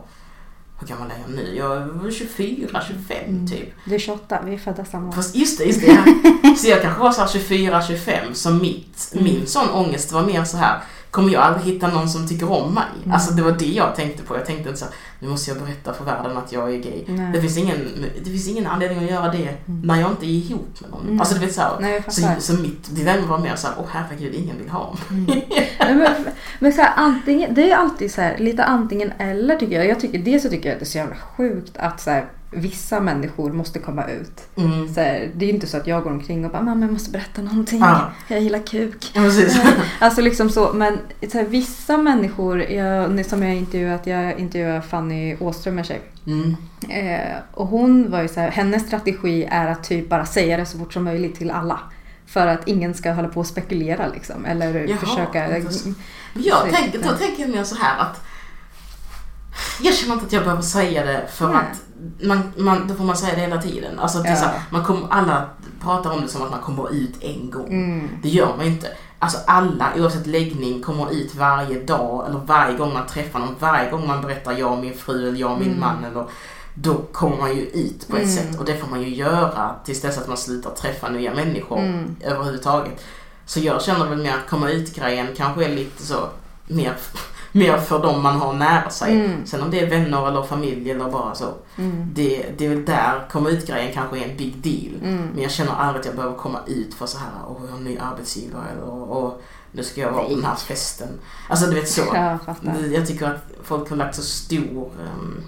hur gammal är jag nu? Jag var 24, 25 Mm. typ. Du är 28, vi är födda samma år. Fast just det, just det. ja. Så jag kanske var så här 24, 25 så mitt, Mm. min sån ångest var mer så här kommer jag aldrig hitta någon som tycker om mig? Mm. Alltså det var det jag tänkte på. Jag tänkte inte så här, nu måste jag berätta för världen att jag är gay. Nej. Det finns, ingen, det finns ingen anledning att göra det när jag inte är ihop med någon. Mm. Alltså du vet så här, Nej, så, så mitt dilemma var mer så här, åh herregud, ingen vill ha mig. Nej, men men så här, antingen, det är alltid så lite antingen eller tycker jag. jag tycker, dels så tycker jag att det är så jävla sjukt att så vissa människor måste komma ut. Mm. Så här, det är ju inte så att jag går omkring och bara mamma jag måste berätta någonting. Ja. Jag gillar kuk. Ja. Alltså liksom så, men så här, vissa människor, jag, som jag intervjuat, jag intervjuade Fanny Åström en tjej. Mm. Eh, och hon var ju så här, hennes strategi är att typ bara säga det så fort som möjligt till alla. För att ingen ska hålla på och spekulera liksom. Eller Jaha, försöka... Men jag tänker, då tänker jag så här att jag känner inte att jag behöver säga det för Nej. att man, man, då får man säga det hela tiden. Alltså det Ja. så här, man kommer, alla pratar om det som att man kommer ut en gång. Mm. Det gör man ju inte. Alltså alla, oavsett läggning, kommer ut varje dag eller varje gång man träffar någon. Varje gång man berättar jag och min fru eller jag och min Mm. man. Eller, då kommer man ju ut på ett Mm. sätt och det får man ju göra tills dess att man slutar träffa nya människor Mm. överhuvudtaget. Så jag känner väl mer att komma ut-grejen kanske är lite så mer, mer för dem man har nära sig. Mm. Sen om det är vänner eller familj eller bara så. Mm. Det, det är väl där komma ut-grejen kanske är en big deal. Mm. Men jag känner aldrig att jag behöver komma ut för så här, åh jag har en ny arbetsgivare eller åh, nu ska jag vara på den här festen. Alltså du vet så. Jag. Jag tycker att folk har lagt så stor... Um,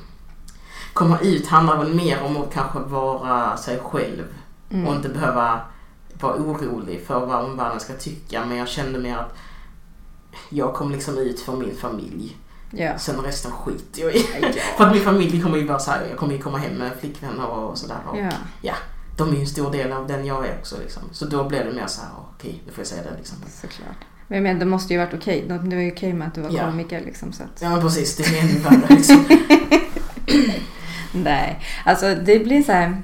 komma ut handlar väl mer om att kanske vara sig själv Mm. och inte behöva vara orolig för vad omvärlden ska tycka. Men jag kände mer att jag kom liksom ut för min familj. Ja. Sen resten skiter jag i. för att min familj kommer ju vara såhär, jag kommer ju komma hem med flickvänner och sådär. Och ja, De är ju en stor del av den jag är också liksom. Så då blev det mer så här, okej, då får jag säga det liksom. såklart. Men jag menar, det måste ju varit okej. Det var ju okej med att du var Ja. komiker liksom. Så att... Ja men precis, det är ännu värre liksom. Nej, alltså det blir så här.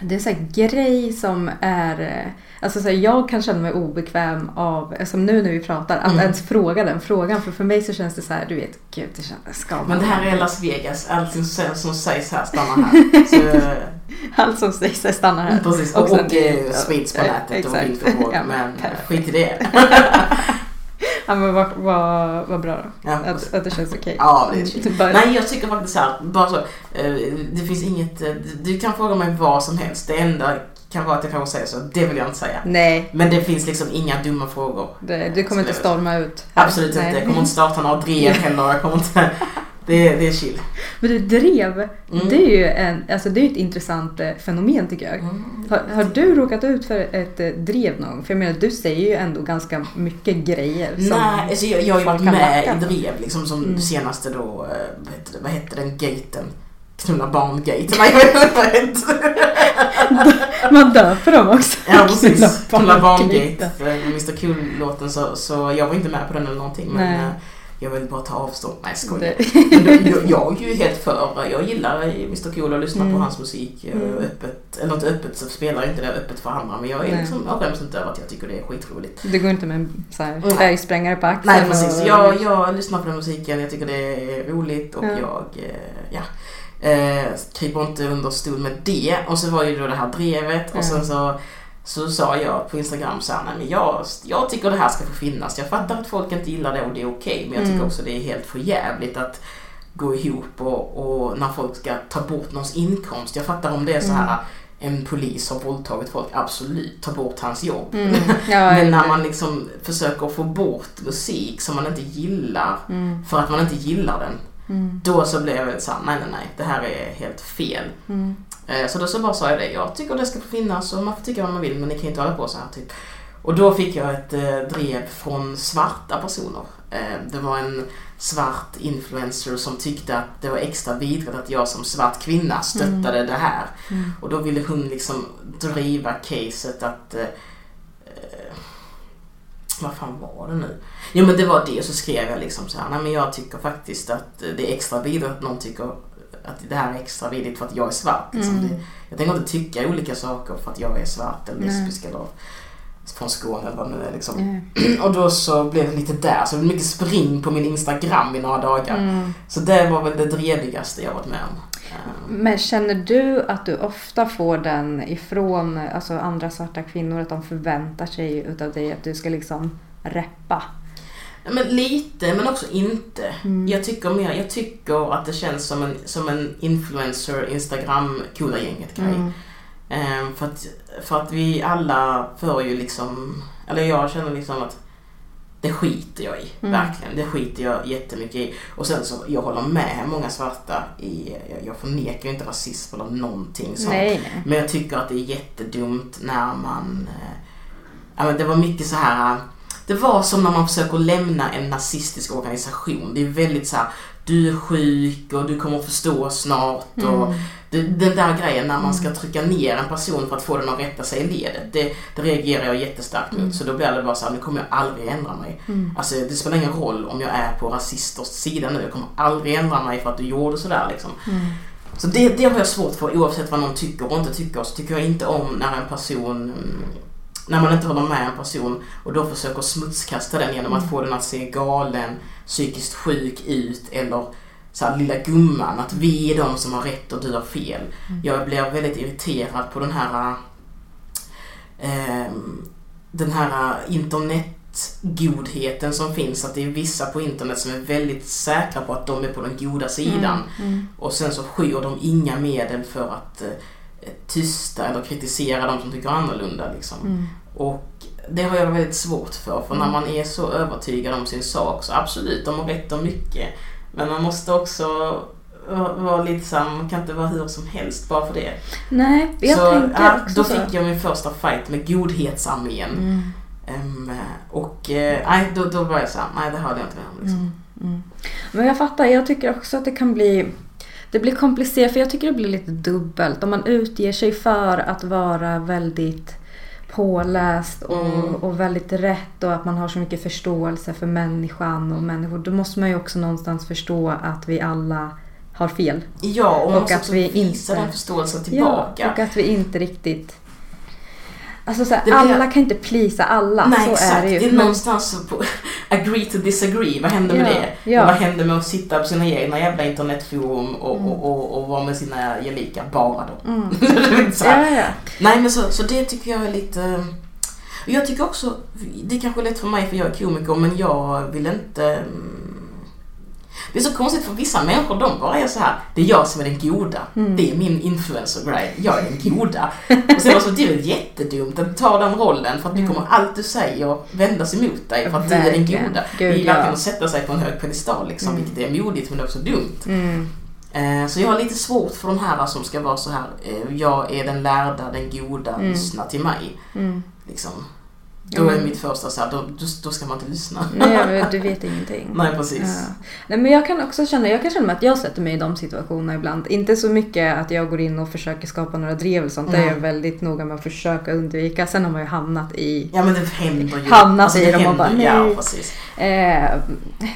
Det är så här grej som är... Alltså så här, jag kan känna mig obekväm av, som nu när vi pratar, att Mm. ens fråga den frågan. För för mig så känns det så här, du vet, gud det känns, ska. Men det här är Las Vegas, allting som, sägs här stannar här. Så, Allt som sägs här stannar här. precis, och, och, sen- eh, sprids på Ja, nätet och våg. Ja, Men perfekt. skit i det. Ja men vad, vad, vad bra då. Ja, Att, att det känns okej. Ja, det är. Bara- Nej, jag tycker faktiskt så här, bara så. eh, Det finns inget, eh, du kan fråga mig vad som helst. Det enda kan vara att jag kanske säger så, det vill jag inte säga. Nej, Men det finns liksom inga dumma frågor. det, du kommer inte storma ut. här. Absolut Nej. inte. Jag kommer inte starta några drev heller. Jag kommer inte... Det, är- det är chill. Men du, drev, Mm. det är ju en, alltså det är ett intressant eh, fenomen tycker jag. Har, har du råkat ut för ett eh, drev någon gång? För jag menar, du säger ju ändå ganska mycket grejer. Nej, alltså jag, jag har ju varit med i drev liksom som Mm. senaste då, eh, vad hette den gaten? Knulla barn-gate? Nej, jag vet inte det. Man döper dem också. Ja precis, Knulla barngate. För Mr Cool-låten så, så jag var inte med på den eller någonting. Men Nej. eh, jag vill bara ta avstånd. Nej skojar. Det- Men jag, jag är ju helt för, jag gillar Mr Cool och lyssnar Mm. på hans musik eh, Mm. öppet. Eller inte öppet så spelar jag inte det öppet för andra. Men jag är Nej. liksom, jag skäms inte över att jag tycker det är skitroligt. Du går inte med en så här bergsprängare på axeln? Nej precis, och- jag, jag lyssnar på den musiken, jag tycker det är roligt och Ja. jag, eh, ja. Eh, kryper inte under stol med det. Och så var ju då det här drevet och Ja. sen så, så sa jag på Instagram så här, nej men jag, jag tycker det här ska få finnas. Jag fattar att folk inte gillar det och det är okej. men jag tycker Mm. också det är helt för jävligt att gå ihop och, och när folk ska ta bort någons inkomst. Jag fattar om det är så Mm. här en polis har våldtagit folk, absolut, ta bort hans jobb. Mm. Ja, Men när man liksom försöker få bort musik som man inte gillar Mm. för att man inte gillar den. Mm. Då så blev jag så här, nej nej nej, det här är helt fel. Mm. Eh, Så då så bara sa jag det, jag tycker det ska finnas och man får tycka vad man vill men ni kan inte hålla på så här typ. Och då fick jag ett eh, drev från svarta personer. Eh, det var en svart influencer som tyckte att det var extra vidrigt att jag som svart kvinna stöttade det här. Mm. Och då ville hon liksom driva caset att... Vad fan var det nu? Jo men det var det, så skrev jag liksom så här, nej men jag tycker faktiskt att det är extra vidrigt att någon tycker att det här är extra vidrigt för att jag är svart. Liksom. Mm. Det, jag tänker inte tycka olika saker för att jag är svart eller lesbisk eller från Skåne eller vad det nu är liksom. Ja. Och då så blev det lite där, så det blev mycket spring på min Instagram i några dagar. Mm. Så det var väl det drevigaste jag varit med om. Men känner du att du ofta får den ifrån alltså andra svarta kvinnor att de förväntar sig utav dig att du ska liksom reppa? Men lite, men också inte. Mm. Jag tycker mer, jag tycker att det känns som en, som en influencer, Instagram, coola gänget grej. Mm. Ehm, för, att, för att vi alla för ju liksom, eller jag känner liksom att det skiter jag i, Mm. verkligen. Det skiter jag jättemycket i. Och sen så, jag håller med många svarta i, jag, jag förnekar ju inte rasism eller någonting sånt. Nej, nej. Men jag tycker att det är jättedumt när man... Men det var mycket så här... eh, Det var som när man försöker lämna en nazistisk organisation. Det är väldigt så här, du är sjuk och du kommer förstå snart. Och Mm. det det, den där grejen när man ska trycka ner en person för att få den att rätta sig i ledet. Det, det reagerar jag jättestarkt mot. Så då blir det bara så här, nu kommer jag aldrig ändra mig. Alltså det spelar ingen roll om jag är på rasisters sida nu. Jag kommer aldrig ändra mig för att du gjorde sådär liksom. Så det, det har jag svårt för oavsett vad någon tycker och inte tycker. Så tycker jag inte om när en person mm, när man inte håller med en person och då försöker smutskasta den genom att få den att se galen, psykiskt sjuk ut eller så här, lilla gumman, att vi är de som har rätt och du har fel. Jag blir väldigt irriterad på den här ehm, den här internetgodheten som finns, att det är vissa på internet som är väldigt säkra på att de är på den goda sidan. Och sen så skyr de inga medel för att eh, tysta eller kritisera de som tycker annorlunda. Liksom. Och det har jag väldigt svårt för, för när man är så övertygad om sin sak så absolut, de har rätt om mycket. Men man måste också vara lite så här, man kan inte vara hur som helst bara för det. Nej, jag så, tänker ja, också Då så. fick jag min första fight med godhetsarmén. Mm. Ehm, och eh, nej, då, då var jag såhär, nej det hörde jag inte med om. Liksom. Mm. Men jag fattar, jag tycker också att det kan bli det blir komplicerat för jag tycker det blir lite dubbelt. Om man utger sig för att vara väldigt påläst och, Mm. och väldigt rätt och att man har så mycket förståelse för människan och människor. Då måste man ju också någonstans förstå att vi alla har fel. Ja, och Och att vi visa inte- den förståelsen tillbaka. Ja, och att vi inte riktigt... Alltså så här, blir- alla kan inte plisa alla. Nej så exakt, är det ju. det är någonstans på agree to disagree. Vad hände med Ja, det? ja. Vad hände med att sitta på sina egna jävla internetforum och, Mm. och, och, och vara med sina gelikar bara då? Här. Ja. Nej men så, så det tycker jag är lite... Jag tycker också, det är kanske är lätt för mig för jag är komiker men jag vill inte... mm, Det är så konstigt för vissa människor, de bara är så här. det är jag som är den goda. Mm. Det är min influencer-grej. Jag är den goda. Och sen så, det är väl jättedumt att ta den rollen för att nu kommer allt du säger vändas emot dig för att du är den Mm. Verkligen. goda. Gud, det är verkligen ja. att sätta sig på en hög pedestal liksom, Mm. vilket är modigt men också dumt. Mm. Eh, Så jag har lite svårt för de här som ska vara så här. eh, jag är den lärda, den goda, Mm. lyssna till mig. Mm. Liksom. Då är mitt första så här, då, då, ska man inte lyssna. Nej, du vet ingenting. Nej, precis. Ja. Nej, men jag kan också känna, jag kan känna att jag sätter mig i de situationerna ibland. Inte så mycket att jag går in och försöker skapa några drev och sånt. Det är Nej. jag väldigt noga med att försöka undvika. Sen har man ju hamnat i... Ja men det händer ju. Hamnat i det dem och bara, ju. Ja, nej. precis. Eh,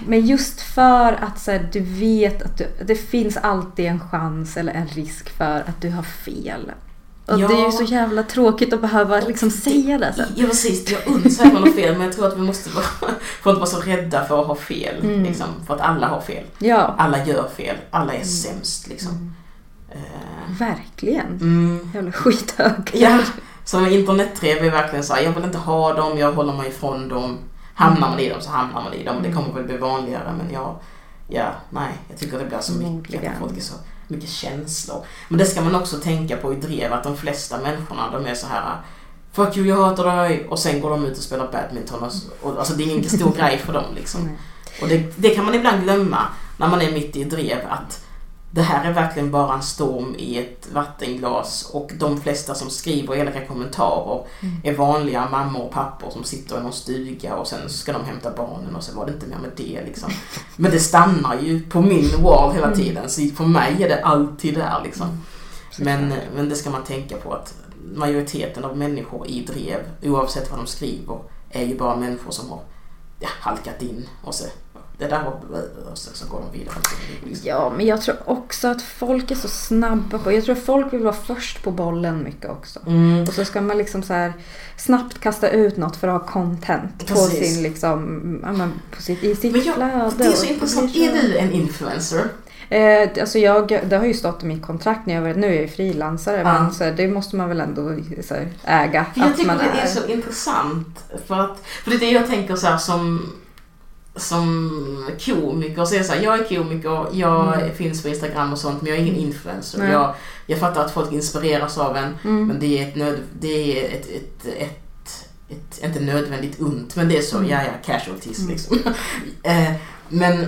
men just för att så här, du vet att du, det finns alltid en chans eller en risk för att du har fel. Och Ja. det är ju så jävla tråkigt att behöva liksom säga det sen. Ja precis, jag undrar att man har fel men jag tror att vi måste vara, får inte vara så rädda för att ha fel. Mm. Liksom, för att alla har fel. Ja, Alla gör fel. Alla är sämst liksom. Eh, verkligen. Mm. Jävla skithög. Ja, så med internet-tv är verkligen så här, jag vill inte ha dem, jag håller mig ifrån dem. Hamnar man i dem så hamnar man i dem. Det kommer väl bli vanligare men jag, ja, nej, jag tycker det blir så mycket folk är så mycket känslor. Men det ska man också tänka på i drev att de flesta människorna de är så här Fuck you, jag hatar dig och sen går de ut och spelar badminton och, och alltså det är ingen stor grej för dem liksom. Och det, det kan man ibland glömma när man är mitt i drev att det här är verkligen bara en storm i ett vattenglas och de flesta som skriver elaka kommentarer är vanliga mammor och pappor som sitter i någon stuga och sen ska de hämta barnen och så var det inte mer med det liksom. Men det stannar ju på min wall hela tiden så för mig är det alltid där liksom. Men, men det ska man tänka på att majoriteten av människor i drev, oavsett vad de skriver, är ju bara människor som har ja, halkat in och så det där var och så, så går de vidare. Ja, men jag tror också att folk är så snabba på... Jag tror att folk vill vara först på bollen mycket också. Mm. Och så ska man liksom så här snabbt kasta ut något för att ha content på sin liksom, ja, men på sitt, i sitt Men jag, flöde. det är så intressant. Är du en influencer? Eh, alltså jag, det har ju stått i mitt kontrakt när jag var, nu är jag ju frilansare Ja. men så här, det måste man väl ändå så här, äga. För jag att tycker det är så intressant. För, att, för det är det jag tänker så här som, som komiker. Så är så här, jag är komiker, jag finns på Instagram och sånt men jag är ingen influencer. Nej. Jag, jag fattar att folk inspireras av en Mm. men det är ett, nöd, det är ett, ett, ett, ett, inte nödvändigt ont men det är så, Mm. ja ja, casualties liksom. eh, men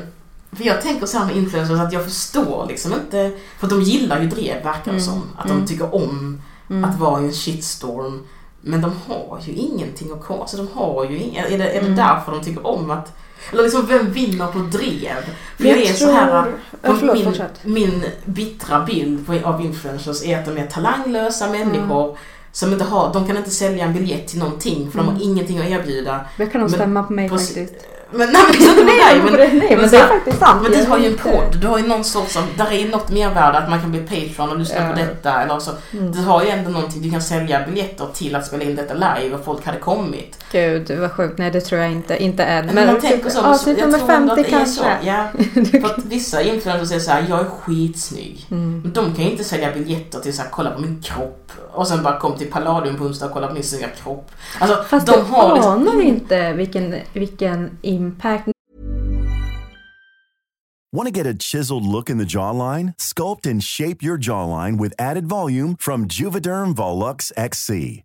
för jag tänker så här med influencers att jag förstår liksom inte, för de gillar ju drev verkar det Mm. som. Att Mm. de tycker om Mm. att vara i en shitstorm. Men de har ju ingenting att komma. Alltså de har ju ing- Är det, är det Mm. därför de tycker om att... Eller liksom vem vinner på drev? För Jag jag, är så tror- här... Ja, förlåt, min, fortsätt. min bittra bild av influencers är att de är talanglösa människor Mm. som inte har... De kan inte sälja en biljett till någonting för de har ingenting att erbjuda. Det kan nog stämma på mig på- faktiskt. Men nej, men, inte Nej, men, men, det, nej, men det så här, är faktiskt sant. men du har ju en podd, du har ju någon sorts av, där är något mervärde att man kan bli Patreon och lyssna Ja. på detta eller så. Mm. Du har ju ändå någonting, du kan sälja biljetter till att spela in detta live och folk hade kommit. Gud vad sjukt. Nej det tror jag inte. Inte än. Men, man tänker så, så jag nummer tror ändå 50 att det är så. kanske. Ja, för att vissa influencers säger såhär, jag är skitsnygg. Mm. Men de kan ju inte sälja biljetter till såhär, kolla på min kropp och sen bara kom till Palladium på onsdag och kolla på min snygga kropp. Alltså Fast de du har liksom anar ingen- inte vilken, vilken Want to get a chiseled look in the jawline? Sculpt and shape your jawline with added volume from Juvederm Volux XC.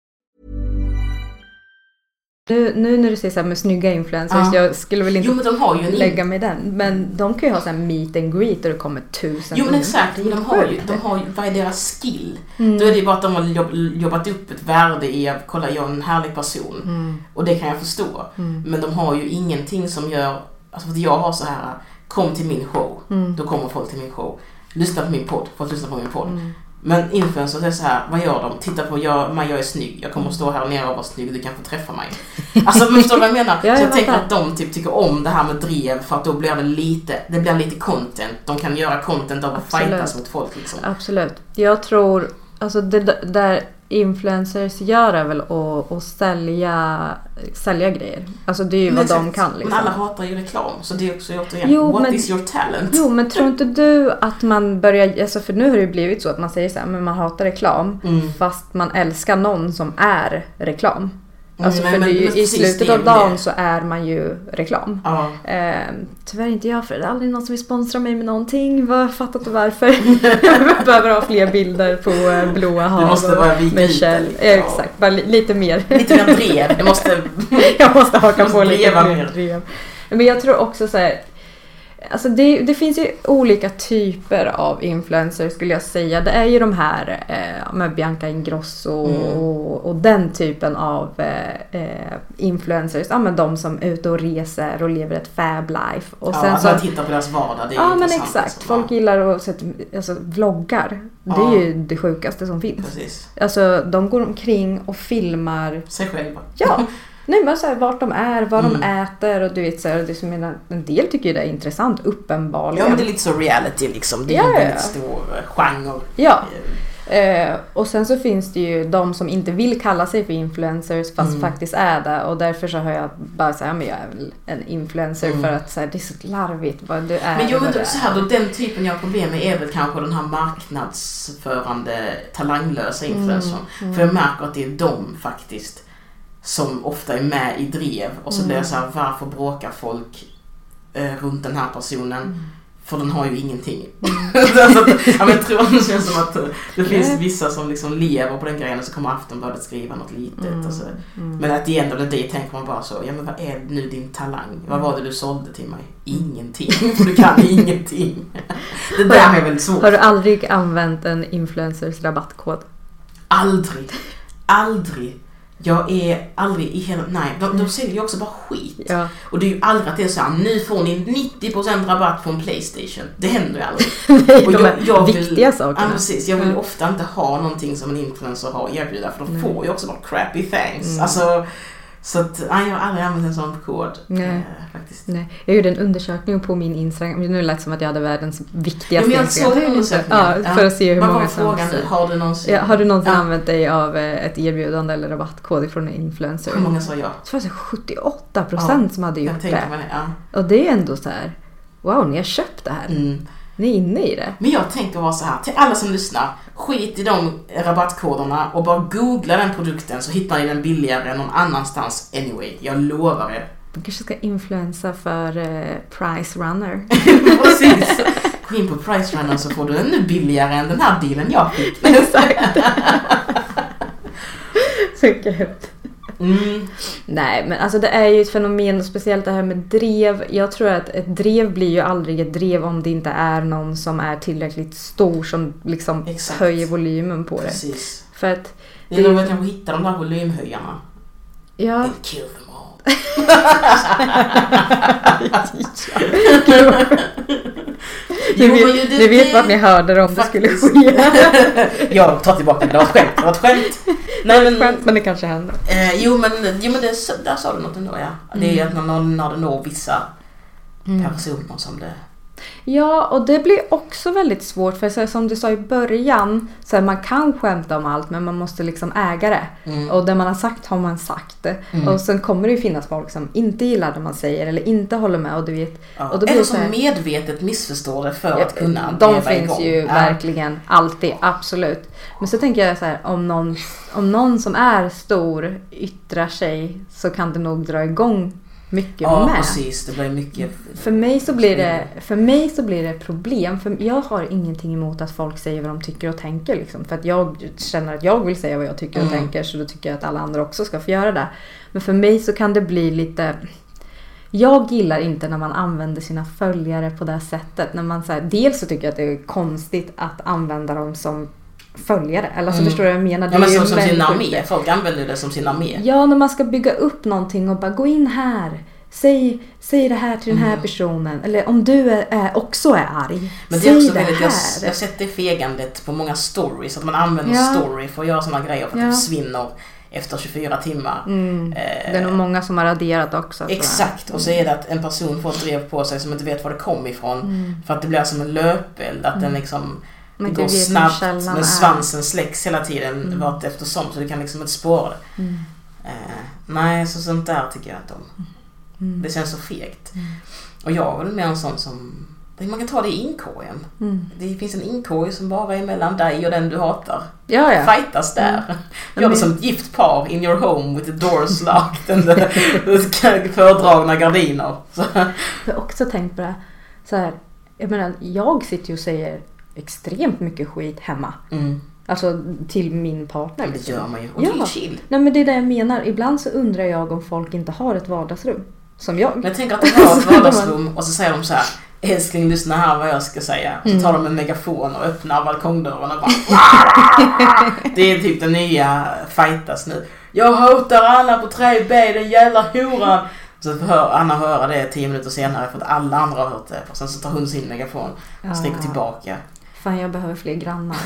Nu, nu när du säger så här med snygga influencers, Ja. jag skulle väl inte Jo men de har ju en lägga mig den. Men de kan ju ha så här meet and greet och det kommer tusen Jo men exakt, är de har, ju, de har ju, vad är deras skill? Mm. Då är det ju bara att de har jobb, jobbat upp ett värde i att kolla jag är en härlig person. Mm. Och det kan jag förstå. Men de har ju ingenting som gör, alltså för att jag har så här kom till min show. Mm. Då kommer folk till min show. Lyssna på min podd, folk lyssnar på min podd. Men influencers är så här, vad gör de? Titta på jag, mig, jag är snygg. Jag kommer att stå här nere och vara snygg, du kan få träffa mig. Alltså men förstår du vad jag menar? Ja, så jag jag tänker att de typ tycker om det här med drev för att då blir det lite, det blir lite content. De kan göra content av att Absolut. fightas mot folk liksom. Absolut. Jag tror, alltså det där influencers gör är väl att, att sälja, sälja grejer. Alltså det är ju vad de exakt. kan liksom. Men alla hatar ju reklam, så det är också återigen, Jo, what men- is your talent? Jo men tror inte du att man börjar, alltså för nu har det ju blivit så att man säger så här, men man hatar reklam Mm. fast man älskar någon som är reklam. Alltså Mm, för det är ju, i slutet av dagen så är man ju reklam. Ja. Eh, tyvärr inte jag för det är aldrig någon som vill sponsra mig med någonting. Jag fattar inte varför. jag behöver ha fler bilder på eh, blåa hav måste och bara vika det Michelle. lite, Ja, exakt, bara li- lite mer. Lite mer drev, det måste... jag måste haka måste på lite mer. drev. Men jag tror också så här. Alltså det, det finns ju olika typer av influencers skulle jag säga. Det är ju de här eh, med Bianca Ingrosso Mm. och, och den typen av eh, eh, influencers. Ja men de som är ute och reser och lever ett fab life. Och ja, sen att så, man tittar på deras vardag, det är Ja men exakt. alltså. Folk gillar att sätta, alltså, vloggar. Det Ja. är ju det sjukaste som finns. Precis. Alltså de går omkring och filmar Sig själva. Ja, nej men så här, vart de är, vad Mm. de äter och du vet så här, det som en, en del tycker ju det är intressant uppenbarligen. Ja men det är lite så reality liksom. Det är Ja, en väldigt ja. stor eh, genre. Ja. Eh, och sen så finns det ju de som inte vill kalla sig för influencers fast Mm. faktiskt är det. Och därför så har jag bara sagt, ja men jag är väl en influencer Mm. för att så här, det är så larvigt vad du är. Men då, du så är. här, då, den typen jag har problem med är väl kanske den här marknadsförande talanglösa Mm, influencern. För jag märker att det är de faktiskt som ofta är med i drev och så blir Mm. jag så här, varför bråkar folk eh, runt den här personen? För den har ju ingenting. Mm. så att, ja, men jag tror att det känns som att eh, det finns vissa som liksom lever på den grejen och så kommer Aftonbladet skriva något litet. Mm. Och så. Men att the end of the day tänker man bara så, ja men vad är nu din talang? Vad var det du sålde till mig? Ingenting, för du kan ingenting. Det där är väldigt svårt. Har du aldrig använt en influencers rabattkod? Aldrig, aldrig. Jag är aldrig i hela, nej, de, de säljer ju också bara skit. Ja. Och det är ju aldrig att det är såhär, nu får ni 90% rabatt en Playstation. Det händer ju aldrig. Nej, Och de här viktiga sakerna. Ja, precis. Jag vill Mm. ofta inte ha någonting som en influencer har att erbjuda för de Nej. får ju också bara crappy thanks. Mm. Alltså, så att, nej, jag har aldrig använt en sån kod. Nej. Eh, faktiskt. Nej, jag gjorde en undersökning på min Instagram. Nu lät det som att jag hade världens Ja, viktigaste men jag såg Instagram. undersökningen. Ja, för att se hur Vad många var som... frågan nu? Har du någonsin... Ja, har du någonsin Ja. använt dig av eh, ett erbjudande eller rabattkod från en influencer? Hur många sa ja? Jag tror att det var 78 procent som hade gjort det. det. Ja. Och det är ändå så här. Wow, ni har köpt det här. Mm. Ni är inne i det. Men jag tänker vara så här, till alla som lyssnar, skit i de rabattkoderna och bara googla den produkten så hittar ni den billigare någon annanstans anyway. Jag lovar er. Man kanske ska influensa för eh, Price Runner. Precis. Gå in på Price Runner så får du ännu billigare än den här dealen jag fick. Exakt. Så gud. Mm. Nej, men alltså det är ju ett fenomen, och speciellt det här med drev. Jag tror att ett drev blir ju aldrig ett drev om det inte är någon som är tillräckligt stor som liksom Exakt. höjer volymen på det. Precis. För att, Det är nog att kanske hitta de där volymhöjarna. ja, And kill them all. ni vet, ni vet vart ni hörde det om det skulle Faktiskt. ske. Jag tar tillbaka det, det var ett skämt. Det var ett skämt. Nej, men, Skönt, men det kanske händer. Eh, jo men, jo, men det, där sa du något ändå ja. Det är ju att när det når vissa personer som det... Ja, och det blir också väldigt svårt för så som du sa i början, så här, man kan skämta om allt men man måste liksom äga det. Mm. Och det man har sagt har man sagt. Och sen kommer det ju finnas folk som inte gillar det man säger eller inte håller med och du vet. Ja. Och då blir Eller som här- medvetet missförstår det för Ja, att kunna De finns igång. ju Ja. verkligen alltid, absolut. Men så tänker jag så här, om någon, om någon som är stor yttrar sig så kan det nog dra igång mycket Ja med. precis, det blir mycket... För mig, så blir det, för mig så blir det problem. För jag har ingenting emot att folk säger vad de tycker och tänker. Liksom. För att jag känner att jag vill säga vad jag tycker och Mm. tänker. Så då tycker jag att alla andra också ska få göra det. Men för mig så kan det bli lite... Jag gillar inte när man använder sina följare på det sättet. När man, så här, dels så tycker jag att det är konstigt att använda dem som följare. Eller alltså, förstår du vad jag menar? Mm. Ja men som, som sin armé, folk använder det som sin armé. Ja, när man ska bygga upp någonting och bara gå in här. Säg, säg det här till den här personen. Eller om du är, också är arg. Mm. Men det säg är också det väldigt, här. jag har sett det fegandet på många stories, att man använder Ja. story för att göra sådana grejer för att Ja. det försvinner efter 24 timmar. Mm. Eh, Det är nog många som har raderat också. Exakt, och så är det att en person får ett drev på sig som inte vet var det kom ifrån. För att det blir som en löpeld, att den liksom Mm. Inte går snabbt, men. Mm. svansen släcks hela tiden vart eftersom så du kan liksom inte spåra det. Mm. Eh, nej, så sånt där tycker jag att de... Mm. Det känns så fegt. Och jag är väl mer en sån som... Man kan ta det i inkorgen. Mm. Det finns en inkorg som bara är mellan dig och den du hatar. Ja, ja. Fightas där. Gör det Men- som ett gift par in your home with the doors locked and the fördragna gardiner. Så, Jag har också tänkt på det. Så här, jag menar, jag sitter ju och säger extremt mycket skit hemma. mm, Alltså till min partner. det liksom. gör man ju. Och det är Ja. chill. Nej men det är det jag menar. Ibland så undrar jag om folk inte har ett vardagsrum. Som jag. Men jag tänker att de har ett vardagsrum och så säger de så här Älskling lyssna här vad jag ska säga. Så tar de en megafon och öppnar balkongdörren och bara Det är typ den nya fightas nu. Jag hotar Anna på tre ben den jävla horan. Så hör Anna höra det tio minuter senare för att alla andra har hört det. Och sen så tar hon sin megafon och sticker Ja. tillbaka. Fan jag behöver fler grannar.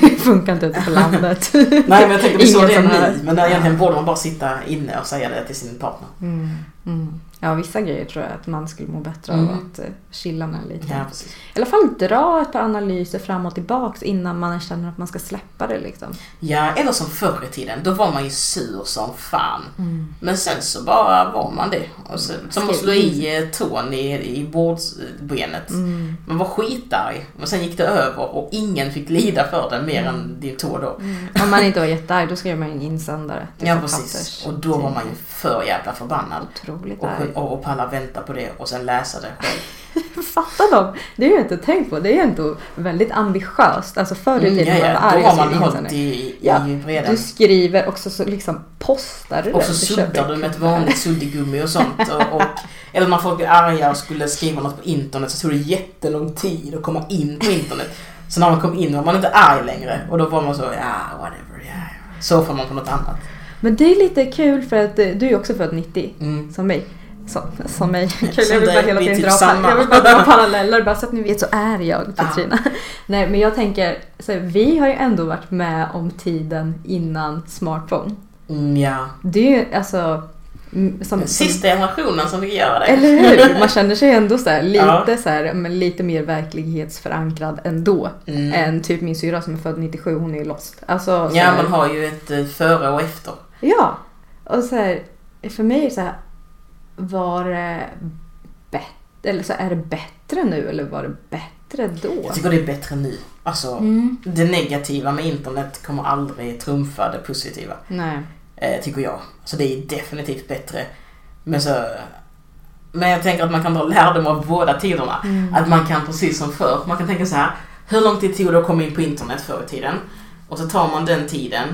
det funkar inte ute på landet. Nej men jag tänker vi såg Ingen det som hör. nu. Men egentligen borde man bara sitta inne och säga det till sin partner. Mm, mm. Ja vissa grejer tror jag att man skulle må bättre av Mm. att eh, chilla med lite. Ja, precis. I alla fall dra ett par analyser fram och tillbaks innan man känner att man ska släppa det liksom. Ja, eller som förr i tiden. Då var man ju sur som fan. Mm. Men sen så bara var man det. Och så, som att slå i eh, tån i, i bordsbenet. Mm. Man var skitarg. Men sen gick det över och ingen fick lida för det mer Mm. än din tå då. Om man inte var jättearg då skrev man en insändare. Ja precis. Och då var man ju för jävla förbannad. Otroligt. otroligt och, och palla vänta på det och sen läsa det själv. Fatta dem! Det har jag inte tänkt på. Det är ändå väldigt ambitiöst. Alltså förr i Mm, tiden ja, var ja, man arg då har man hållit i, Ja, i vreden. Du skriver och så, så liksom postar du Och så suddar du med ett vanligt suddigummi och sånt. Och, och, eller när folk blir arga och skulle skriva något på internet så tog det jättelång tid att komma in på internet. Så när man kom in var man inte arg längre och då var man så, ja whatever, ja. ja. Så får man på något annat. Men det är lite kul för att eh, du är också född 90 Mm. som mig. Som, som mig. Kul, jag vill bara hela tiden typ dra, samma. jag vill bara dra paralleller bara så att ni vet så är jag Petrina. Nej men jag tänker, så här, vi har ju ändå varit med om tiden innan smartphone. Mm, ja. Det är ju alltså... Som, sista generationen som fick göra det. eller hur? Man känner sig ändå så här, lite, Ja. så här, men lite mer verklighetsförankrad ändå. Mm. Än typ min syra som är född 97, hon är ju lost. Alltså, så Ja, här- man har ju ett eh, före och efter. Ja, och så här, för mig är det så här, var det bättre, eller så är det bättre nu eller var det bättre då? Jag tycker det är bättre nu. Alltså, Mm. det negativa med internet kommer aldrig trumfa det positiva. Nej. Eh, tycker jag. Så det är definitivt bättre. Men så... Men jag tänker att man kan dra lärdom av båda tiderna. Mm. Att man kan precis som förr, man kan tänka så här. Hur lång tid tog det att komma in på internet förr i tiden? Och så tar man den tiden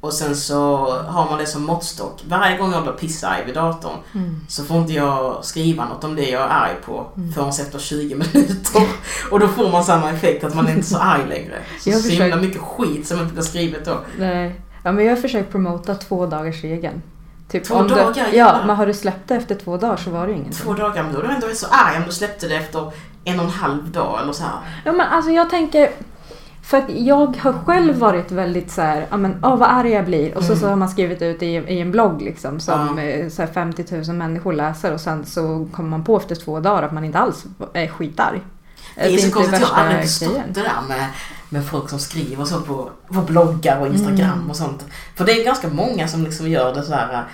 och sen så har man det som måttstock. Varje gång jag blir pissarg vid datorn Mm. så får inte jag skriva något om det jag är arg på förrän efter 20 minuter. Och då får man samma effekt att man är inte så arg längre. Så, Jag så himla mycket skit som inte blir skrivet då. Nej. Ja, men jag har försökt promota två dagars regeln. Typ Två om du- dagar, Ja, men har du släppt det efter två dagar så var det ju ingenting. Två dagar, men då är du ändå så arg om du släppte det efter en och en halv dag eller så här. Ja men alltså jag tänker för att jag har själv varit väldigt så här, ja men åh vad arg jag blir och så, så har man skrivit ut i, i en blogg liksom som Mm. Ja. eh, så här 50 000 människor läser och sen så kommer man på efter två dagar att man inte alls är skitarg. Det är så inte konstigt, jag har aldrig förstått det där med, med folk som skriver så på, på bloggar och Instagram Mm. och sånt. För det är ganska många som liksom gör det så här.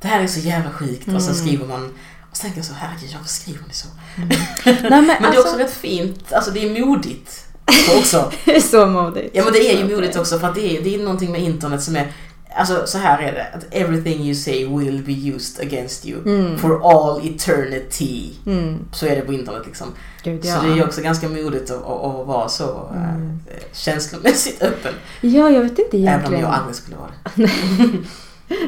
Det här är så jävla sjukt och Mm. så skriver man och så tänker jag så, herregud varför skriver ni så? Nej, men, Men det är alltså, också rätt fint, alltså det är modigt också. så modigt. Ja men det är ju modigt också för att det är, det är någonting med internet som är Alltså så här är det, att everything you say will be used against you Mm. for all eternity. Mm. Så är det på internet liksom. Gud, Så ja. det är ju också ganska modigt att, att, vara så Mm. äh, känslomässigt öppen. ja, jag vet inte Även om egentligen. jag aldrig skulle vara det.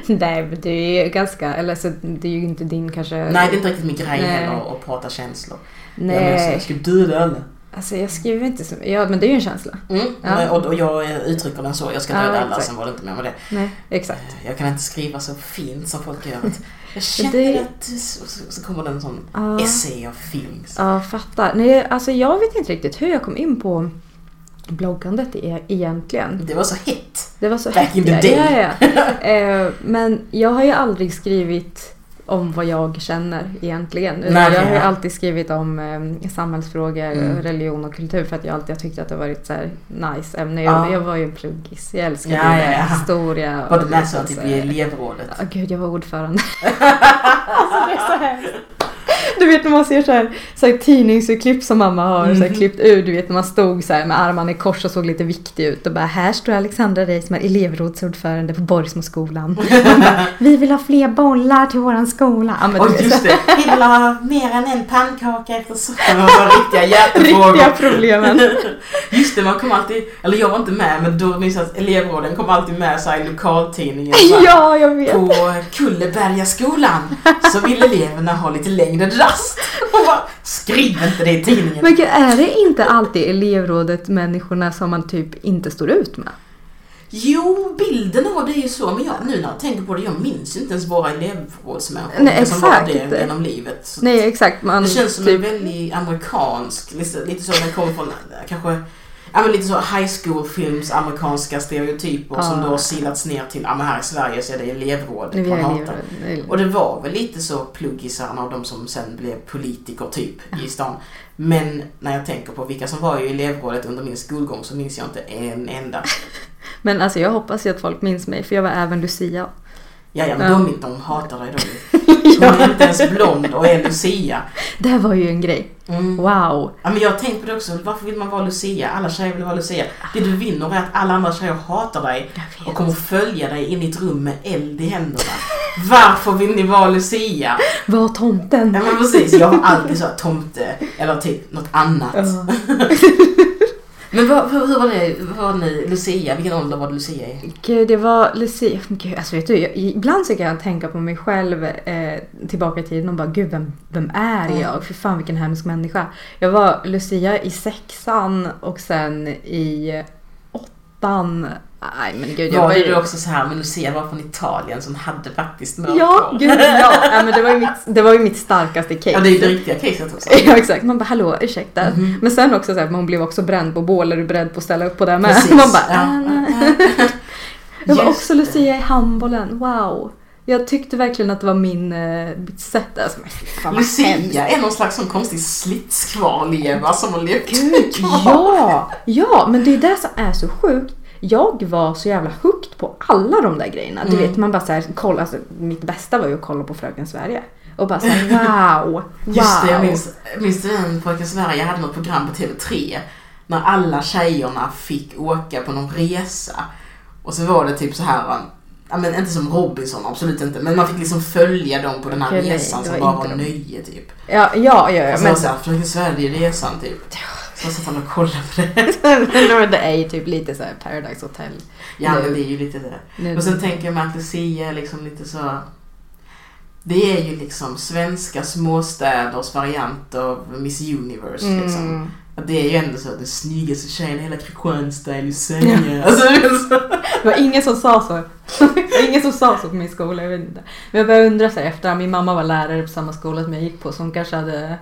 Nej, men det är ju ganska, eller så det är ju inte din kanske... Nej, det är inte riktigt min grej Nej. heller att prata känslor. Jag menar, så Nej, jag ska döda alla. Alltså jag skriver inte så Ja, men det är ju en känsla. Mm. Ja. Och, och jag uttrycker den så. Jag ska Ja, döda alla, exakt. sen var det inte med det. Nej, exakt. Jag kan inte skriva så fint som folk gör. Jag känner Det- att... Så, så kommer det en sån Ja. essay of feelings. Ja, fattar. Nej, alltså jag vet inte riktigt hur jag kom in på bloggandet e- egentligen. Det var så hett. Det var så Back in the day. Ja, ja. Eh, Men jag har ju aldrig skrivit om vad jag känner egentligen. Nej, jag har ju ja. alltid skrivit om eh, samhällsfrågor, Mm. religion och kultur för att jag alltid har tyckt att det varit så nice ämne. Ja. Jag, jag var ju en pluggis. Jag älskade Ja, ja, ja. historia. Var du med så typ i elevrådet? Ja, gud, jag var ordförande. alltså det är så hemskt. Du vet när man ser så här, så här tidningsurklipp som mamma har så här, Mhm. klippt ur. Du vet när man stod så här med armarna i kors och såg lite viktig ut. Och bara här står Alexandra är elevrådsordförande på Borgsmoskolan. Bara, Vi vill ha fler bollar till våran skola. Ja, men vet, just det, vi vill ha mer än en pannkaka efter socker. Det var riktiga hjärtefrågor. Riktiga problemen. Just det, man kom alltid, eller jag var inte med, men då minns jag att elevråden kom alltid med så här i lokaltidningen. så här, Ja, jag vet. På Kullebergaskolan så vill eleverna ha lite längre rast. Och bara, skriv inte det i tidningen. Men gud, är det inte alltid elevrådet människorna som man typ inte står ut med? Jo, bilden av det är ju så, men jag, nu när jag tänker på det, jag minns inte ens våra elevrådsmänniskor Nej, som var exakt. det genom livet. Så Nej, exakt. Man det känns som typ, en väldigt amerikansk, lite, lite så den kommer från kanske Ja men lite så high school films amerikanska stereotyper som Ja. då har silats ner till, ja men här i Sverige så är det elevrådet man är hatar. elevråd. Och det var väl lite så pluggisarna och de som sen blev politiker typ i stan. Men när jag tänker på vilka som var i elevrådet under min skolgång så minns jag inte en enda. Men alltså jag hoppas ju att folk minns mig för jag var även Lucia. Ja, ja men Ja. de, de hatar dig då. Hon är inte ens blond och är Lucia. Det var ju en grej. Mm. Wow. Ja, men jag har tänkt på det också. Varför vill man vara Lucia? Alla tjejer vill vara Lucia. Det du vinner är att alla andra tjejer hatar dig och kommer följa dig in i ett rum med eld i händerna. Varför vill ni vara Lucia? Var tomten. Ja men precis, jag har alltid så här tomte eller typ något annat. Ja. Men vad, hur, hur var det, hur var ni Lucia? Vilken ålder var det Lucia i? Gud, det var Lucia. Gud, alltså vet du, jag, ibland så kan jag tänka på mig själv eh, tillbaka i tiden och bara gud vem, vem är Mm. jag? För fan vilken hemsk människa. Jag var Lucia i sexan och sen i åttan. Nej men gud. Jag Var ju- du också så här, men Lucia var från Italien som hade faktiskt mörkt Ja, gud ja. ja men det, var ju mitt, det var ju mitt starkaste case. Ja, det är ju det riktiga caset också. Ja exakt, man bara hallå ursäkta. Mhm. Men sen också så här, man blev också bränd på bål, är du beredd på att ställa upp på det med? Precis. Man bara, Ja. äh, nej. Jag var också Lucia i handbollen, wow. Jag tyckte verkligen att det var min, eh, mitt sätt. Alltså, men fan vad hemskt. Lucia är någon slags sån konstig slitskvarleva som har levt Gud, ja! Ja, men det är det som är så sjukt. Jag var så jävla hooked på alla de där grejerna. Du Mm. vet, man bara såhär, kolla, alltså, mitt bästa var ju att kolla på Fröken Sverige. Och bara såhär, wow, wow. Just det, jag minns, minns du den Pojken Sverige hade något program på TV3 när alla tjejerna fick åka på någon resa. Och så var det typ så här, ja men inte som Robinson, absolut inte, men man fick liksom följa dem på den här nej, resan det som var bara var dem. nöje typ. Ja, ja, ja. ja Alltså men, såhär, Fröken Sverige-resan typ. Så satt han och kollade på det. men det är ju typ lite såhär Paradise Hotel. Ja Nu. men det är ju lite det. Nu. Och sen tänker jag mig att Lucia är liksom lite så... Det är ju liksom svenska småstäders variant av Miss Universe liksom. Mm. Att det är ju ändå så att den snyggaste tjejen i hela Kristianstad är Lucia. Alltså, det var ingen som sa så. Det var ingen som sa så på min skola, jag vet inte. Men jag började undra så här efter, min mamma var lärare på samma skola som jag gick på så hon kanske hade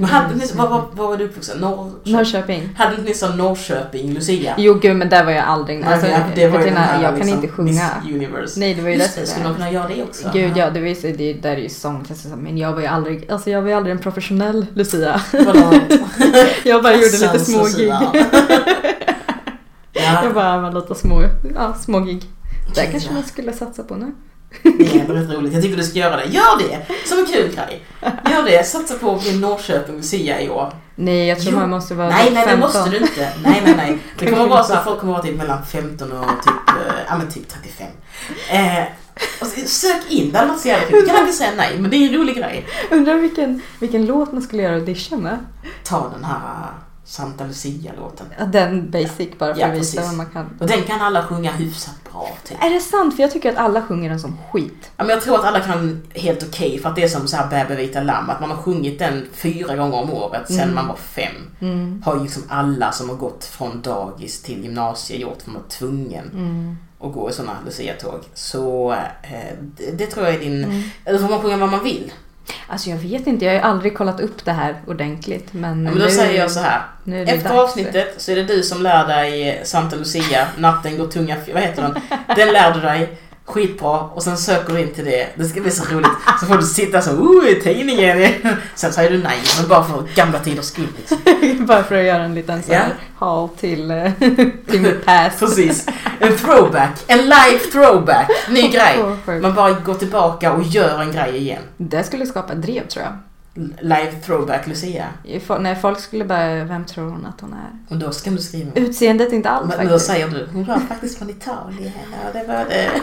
hade ni, vad, vad, vad var du uppvuxen? Norrköping? Norrköping. Hade inte ni så Norrköping Lucia? Jo gud men där var jag aldrig, alltså, det var Bettina, här, jag kan liksom, inte sjunga. Miss Universe. Nej det var ju Just det skulle man kunna göra det också? Gud ja, det, var ju, det där är ju sångtest men jag var ju aldrig, alltså jag var ju aldrig en professionell Lucia. Jag bara gjorde lite små gig. Jag Ja, bara var lite små, ja, små gig. Det kanske man skulle satsa på nu. Det är rätt roligt. Jag tycker du ska göra det. Gör det! Som en kul grej. Gör det. Satsa på att bli Norrköping Lucia i år. Nej jag tror Jo. man måste vara Nej, nej, det 15. måste du inte. Nej, nej, nej. Det kommer vara inte. så att folk kommer vara typ mellan 15 och typ, men typ 35. Eh, så, sök in, det hade varit så jävla kul. Du kan aldrig säga nej, men det är en rolig grej. Undrar vilken, vilken låt man skulle göra audition med. Ta den här Santa Lucia-låten. Ja, Den basic bara för Ja, att visa precis. vad man kan. Och den kan alla sjunga hyfsat bra typ. Är det sant? För jag tycker att alla sjunger den som skit. Ja, men jag tror att alla kan helt okej för att det är som så här Bäbe vita lamm, att man har sjungit den fyra gånger om året sen man var fem. Mm. Har ju liksom alla som har gått från dagis till gymnasiet gjort för man var tvungen Mm. att gå i sådana Lucia-tåg. Så eh, det, det tror jag är din... Mm. Eller får man sjunga vad man vill? Alltså jag vet inte, jag har ju aldrig kollat upp det här ordentligt. Men, Ja, men då nu, säger jag så här. Efter dags. avsnittet så är det du som lär dig Santa Lucia, Natten går tunga... Vad heter den? Den lär du dig. Skitbra. Och sen söker du in till det. Det ska bli så roligt. Så får du sitta så, oh, i tidningen. Sen säger du nej, men bara för gamla tiders skull. Liksom. Bara för att göra en liten så här haul till, eh, till mitt past. Precis. En throwback. En live throwback. Ny grej. Man bara går tillbaka och gör en grej igen. Det skulle skapa drev tror jag. Live throwback Lucia. När folk skulle bara, vem tror hon att hon är? Och då ska du skriva. Utseendet inte allt Men då faktiskt. säger du, hon var faktiskt från Italien. Ja, det var det.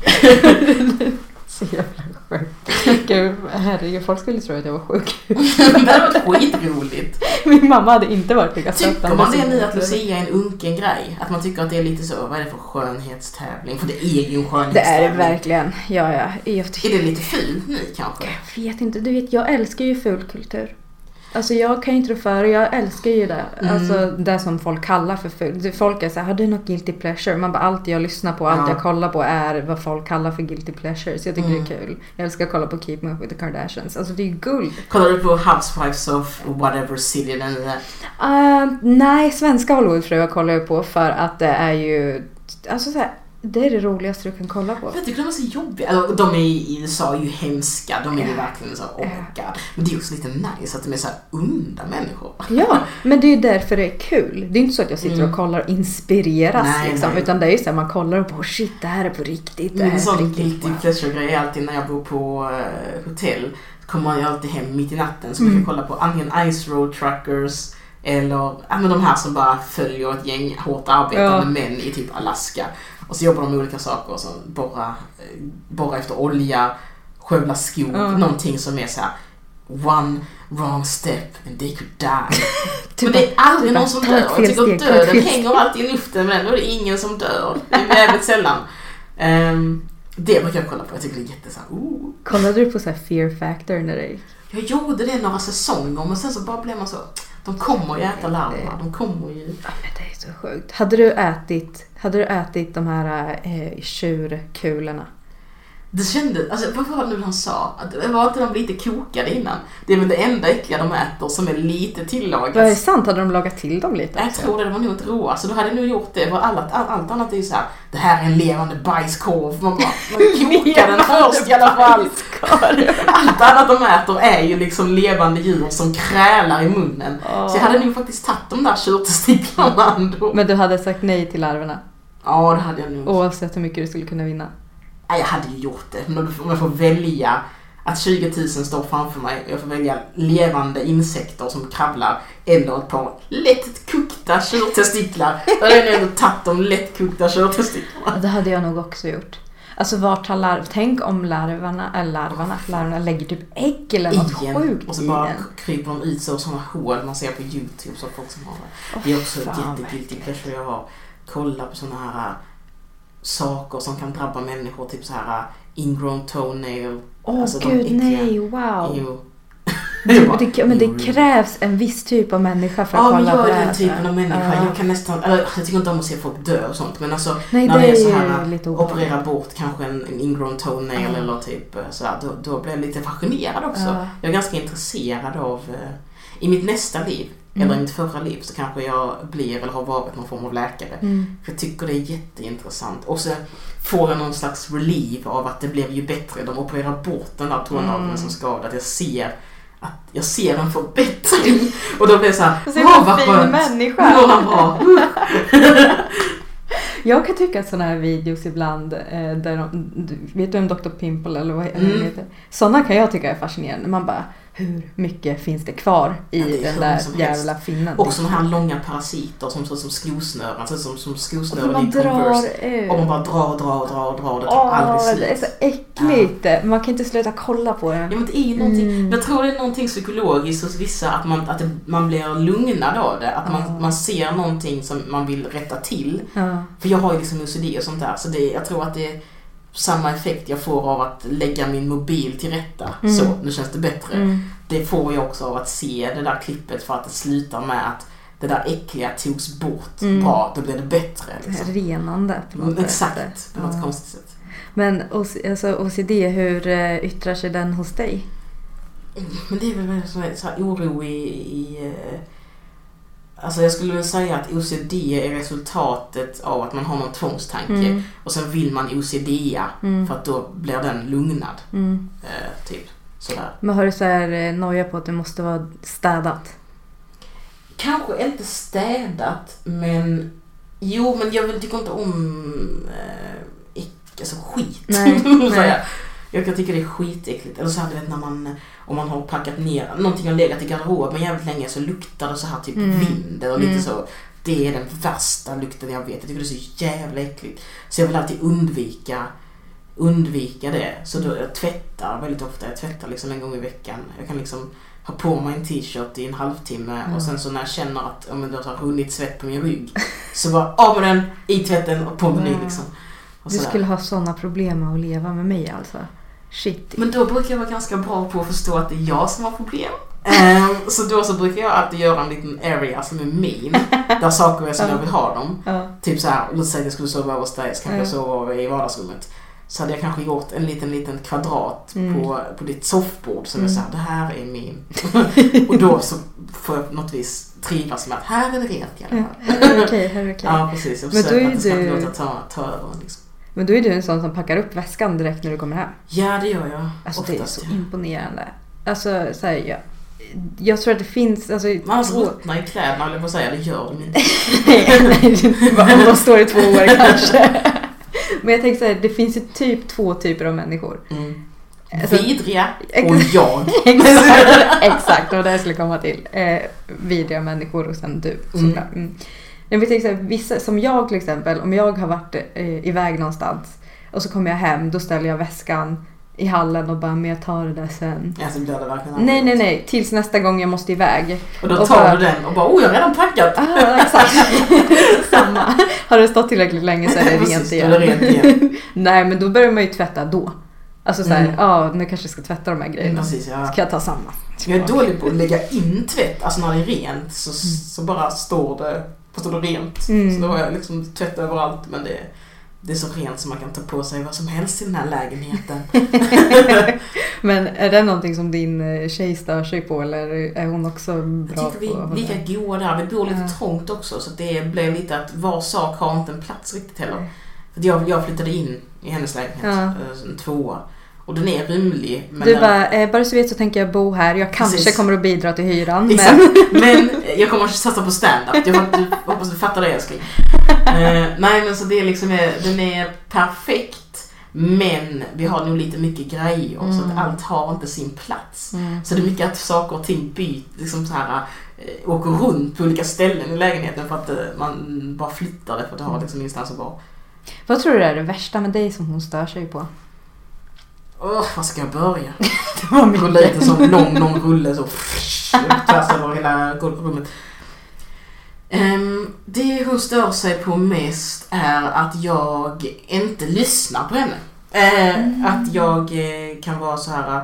Så jävla sjukt. Gud, herregud, folk skulle tro att jag var sjuk. det hade varit skitroligt. Min mamma hade inte varit lika Tycker man det nu att Lucia är en unken grej? Att man tycker att det är lite så, vad är det för skönhetstävling? För det är ju en Det skönhetstävling. är det verkligen. Ja, ja. Jag Är det lite fult nu kanske? vet inte. Du vet, jag älskar ju fulkultur. Alltså jag kan ju inte rå för det. Jag älskar ju det. Mm. Alltså det som folk kallar för fult. Folk är såhär, har du något guilty pleasure? Man bara, allt jag lyssnar på, allt Ja. jag kollar på är vad folk kallar för guilty pleasure. Så jag tycker Mm. det är kul. Jag älskar att kolla på Keep Me Up With The Kardashians. Alltså det är ju guld. Kollar du på Housewives of whatever city är? Uh, nej, svenska Hollywoodfruar kollar jag på för att det är ju... Alltså så här, det är det roligaste du kan kolla på. Jag tycker de är så jobbiga. Eller de är i USA är ju hemska. De är ju verkligen så, oh god. Men det är också lite nice att de är så här onda människor. Ja, men det är ju därför det är kul. Det är inte så att jag sitter Mm. och kollar och inspireras Nej, liksom. nej. Utan det är ju så här, man kollar och bara shit, det här är på riktigt. Det här Min på sån guilty pleasure-grej är alltid när jag bor på eh, hotell. Så kommer ju alltid hem mitt i natten så Mm. kan kolla på antingen Ice Road Truckers Eller ja, men de här som bara följer ett gäng hårt arbetande Ja. män i typ Alaska. Och så jobbar de med olika saker, som borra, eh, borra efter olja, skövla skog, Ja. någonting som är så här one wrong step and they could die. Typ men det är aldrig typ någon att som dör. Jag tycker ett döden hänger alltid i luften men ändå är det ingen som dör. Det är väldigt sällan. Ehm, det brukar jag kolla på. Jag tycker det är jätte så här, oh. Kollade du på så här fear factor när det gick? Jag gjorde det några säsonger men sen så bara blev man så, de kommer ju äta larverna. De kommer ju. Ja, men det är så sjukt. Hade du ätit, hade du ätit de här eh, tjurkulorna? Det kändes, alltså vad var det nu han sa? Att, var inte de lite kokade innan? Det är väl det enda äckliga de äter som är lite tillagat. Det sant? Hade de lagat till dem lite Jag också? tror det, det var nog inte råa, så då hade jag nog gjort det. Allt, allt, allt annat är ju så här, det här är en levande bajskorv. Man, bara, man kokar den först i alla fall. Allt annat de äter är ju liksom levande djur som krälar i munnen. Så jag hade nog faktiskt tagit de där tjurtestiklarna ändå. Men du hade sagt nej till larverna? Ja, det hade jag nog. Oavsett hur mycket du skulle kunna vinna? Nej, jag hade ju gjort det. Men om jag får välja att 20 000 står framför mig och jag får välja levande insekter som kravlar eller ett par lätt kokta tjurtestiklar. Då hade jag nog tagit de lätt kokta tjurtestiklarna. Det hade jag nog också gjort. Alltså vart tar larv... Tänk om larverna, eller larvarna, larverna lägger typ ägg eller något Igen. sjukt Och så bara kryper de ut så sådana hål man ser på YouTube så folk som har det. det är också ett jättegiltigt pleasure jag har. Kolla på sådana här äh, saker som kan drabba människor. Typ så här äh, ingrown toenail. Åh Alltså, gud, äckliga- nej, wow. Jo. Bara, det, men det krävs en viss typ av människa för att Ja, kolla jag på är det den här. typen av människa. Ja. Jag kan nästan, eller jag tycker inte om att se folk dö och sånt men alltså Nej, när det det är är så ju här lite obehagligt. operera bort kanske en, en ingrown toenail Ja. eller typ så här, då, då blir jag lite fascinerad också. Ja. Jag är ganska intresserad av, i mitt nästa liv, Mm. eller i mitt förra liv så kanske jag blir eller har varit någon form av läkare. Mm. Jag tycker det är jätteintressant. Och så får jag någon slags relief av att det blev ju bättre. De opererar bort den där tånageln Mm. som skadade. Att jag ser att jag ser en förbättring. Och då blir jag såhär, Så åh himla vad fin skönt. människa. Han bra? Jag kan tycka att sådana här videos ibland, eh, där de, vet du om Dr. Pimple eller vad mm. heter? Sådana kan jag tycka är fascinerande. Man bara, hur mycket finns det kvar i Ja, det den där jävla finnen? Och sådana här långa parasiter som ser ut som skosnören. Ser ut som, som skosnören i Converse. ut. Och man bara drar, drar, drar, drar. Det tar Åh, aldrig det är slut. så äckligt. Man kan inte sluta kolla på det. Ja men det är ju någonting, Mm. jag tror det är någonting psykologiskt hos vissa att man, att det, man blir lugnad av det. Att man, Ja. man ser någonting som man vill rätta till. Ja. För jag har ju liksom OCD och sånt där så det, jag tror att det är samma effekt jag får av att lägga min mobil till rätta. Mm. Så, nu känns det bättre. Mm. Det får jag också av att se det där klippet för att det slutar med att det där äckliga togs bort. Mm. Bra, då blir det bättre. Liksom. Renande på något Mm, sätt. Exakt, på något Ja. konstigt sätt. Men alltså, OCD, hur eh, yttrar sig den hos dig? Men det är väl så här oro i, i eh, Alltså jag skulle väl säga att OCD är resultatet av att man har någon tvångstanke Mm. och sen vill man OCDa Mm. för att då blir den lugnad. Mm. Eh, typ sådär. Men har du så här eh, noja på att det måste vara städat? Kanske inte städat men Jo men jag vill tycka inte om eh, alltså skit. Nej, nej. Jag, kan tycka det är skitäckligt. Eller så här, du vet när man, om man har packat ner, någonting har legat i garderoben jävligt länge så luktar det så här typ Mm. vind och lite Mm. så. Det är den värsta lukten jag vet. Jag tycker det är så jävla äckligt. Så jag vill alltid undvika undvika det. Så då jag tvättar väldigt ofta. Jag tvättar liksom en gång i veckan. Jag kan liksom ha på mig en t-shirt i en halvtimme och sen så när jag känner att men det har runnit svett på min rygg så bara av med den, i tvätten och på med ny liksom. Och Du skulle ha sådana problem med att leva med mig alltså? Shit. Men då brukar jag vara ganska bra på att förstå att det är jag som har problem. Ehm, så då så brukar jag alltid göra en liten area som är min. Där saker är som jag vill ha dem. Typ så här, låt säga att jag skulle sova hos dig så kanske jag Ja. sover i vardagsrummet. Så hade jag kanske gjort en liten, liten kvadrat Mm. på, på ditt soffbord som Mm. är såhär, det här är min. och då så får jag på något vis trivas med att här är det rent i alla Ja, fall. här är okej, här är okej. Ja precis, jag försöker att det ska inte låta ta, ta över liksom. Men då är du en sån som packar upp väskan direkt när du kommer hem. Ja det gör jag. Alltså det är oftast. så ja. imponerande. Alltså så här, jag, jag tror att det finns... Alltså, Man två- ruttnar i kläderna höll jag på att säga, det gör de inte. Nej, om de står i två år kanske. Men jag tänker så här, det finns ju typ två typer av människor. Mm. Alltså- Vidriga och jag. Exakt, exakt, var det jag skulle komma till. Eh, vidriga människor och sen du såklart. Mm. Jag vet exempel, vissa, som jag till exempel, om jag har varit eh, iväg någonstans och så kommer jag hem, då ställer jag väskan i hallen och bara, men jag tar det där sen. Alltså det verkligen Nej, nej, nej, tills nästa gång jag måste iväg. Och då Och tar bara- du den och bara oh jag har redan packat. Ah, exakt. Samma. Har det stått tillräckligt länge så är det rent igen. rent igen. Nej, men då börjar man ju tvätta då. Alltså såhär, Mm. ja nu kanske jag ska tvätta de här grejerna. Precis, ja. Ska jag ta samma? Jag är dålig på att lägga in tvätt, alltså när det är rent så, så bara står det, fast det rent. Mm. Så då har jag liksom tvätt överallt men det, det är så rent så man kan ta på sig vad som helst i den här lägenheten. Men är det någonting som din eh, tjej stör sig på eller är hon också Jag bra tycker vi på är att lika goa där. Vi bor lite Ja. trångt också så det blev lite att var sak har inte en plats riktigt heller. För jag, jag flyttade in i hennes lägenhet, Ja. eh, en tvåa. Och den är rymlig. Men Du bara, eh, bara så vet så tänker jag bo här. Jag kanske Precis. kommer att bidra till hyran. Men... Exakt. Men jag kommer att satsa på stand-up. Jag hoppas- du- fattar det älskling. Eh, nej men så det är liksom, eh, den är perfekt. Men vi har nog lite mycket grejer så Mm. att allt har inte sin plats. Så det är mycket att saker och ting byter, liksom så här, eh, åker runt på olika ställen i lägenheten för att eh, man bara flyttar det för att det har liksom ingenstans att vara. Vad tror du är det värsta med dig som hon stör sig på? Åh, var ska jag börja? Det var Gå lite en sån lång, lång rulle så tvärs över hela golvrummet. Um, det hon stör sig på mest är att jag inte lyssnar på henne. Eh, Att jag eh, kan vara så här. eh,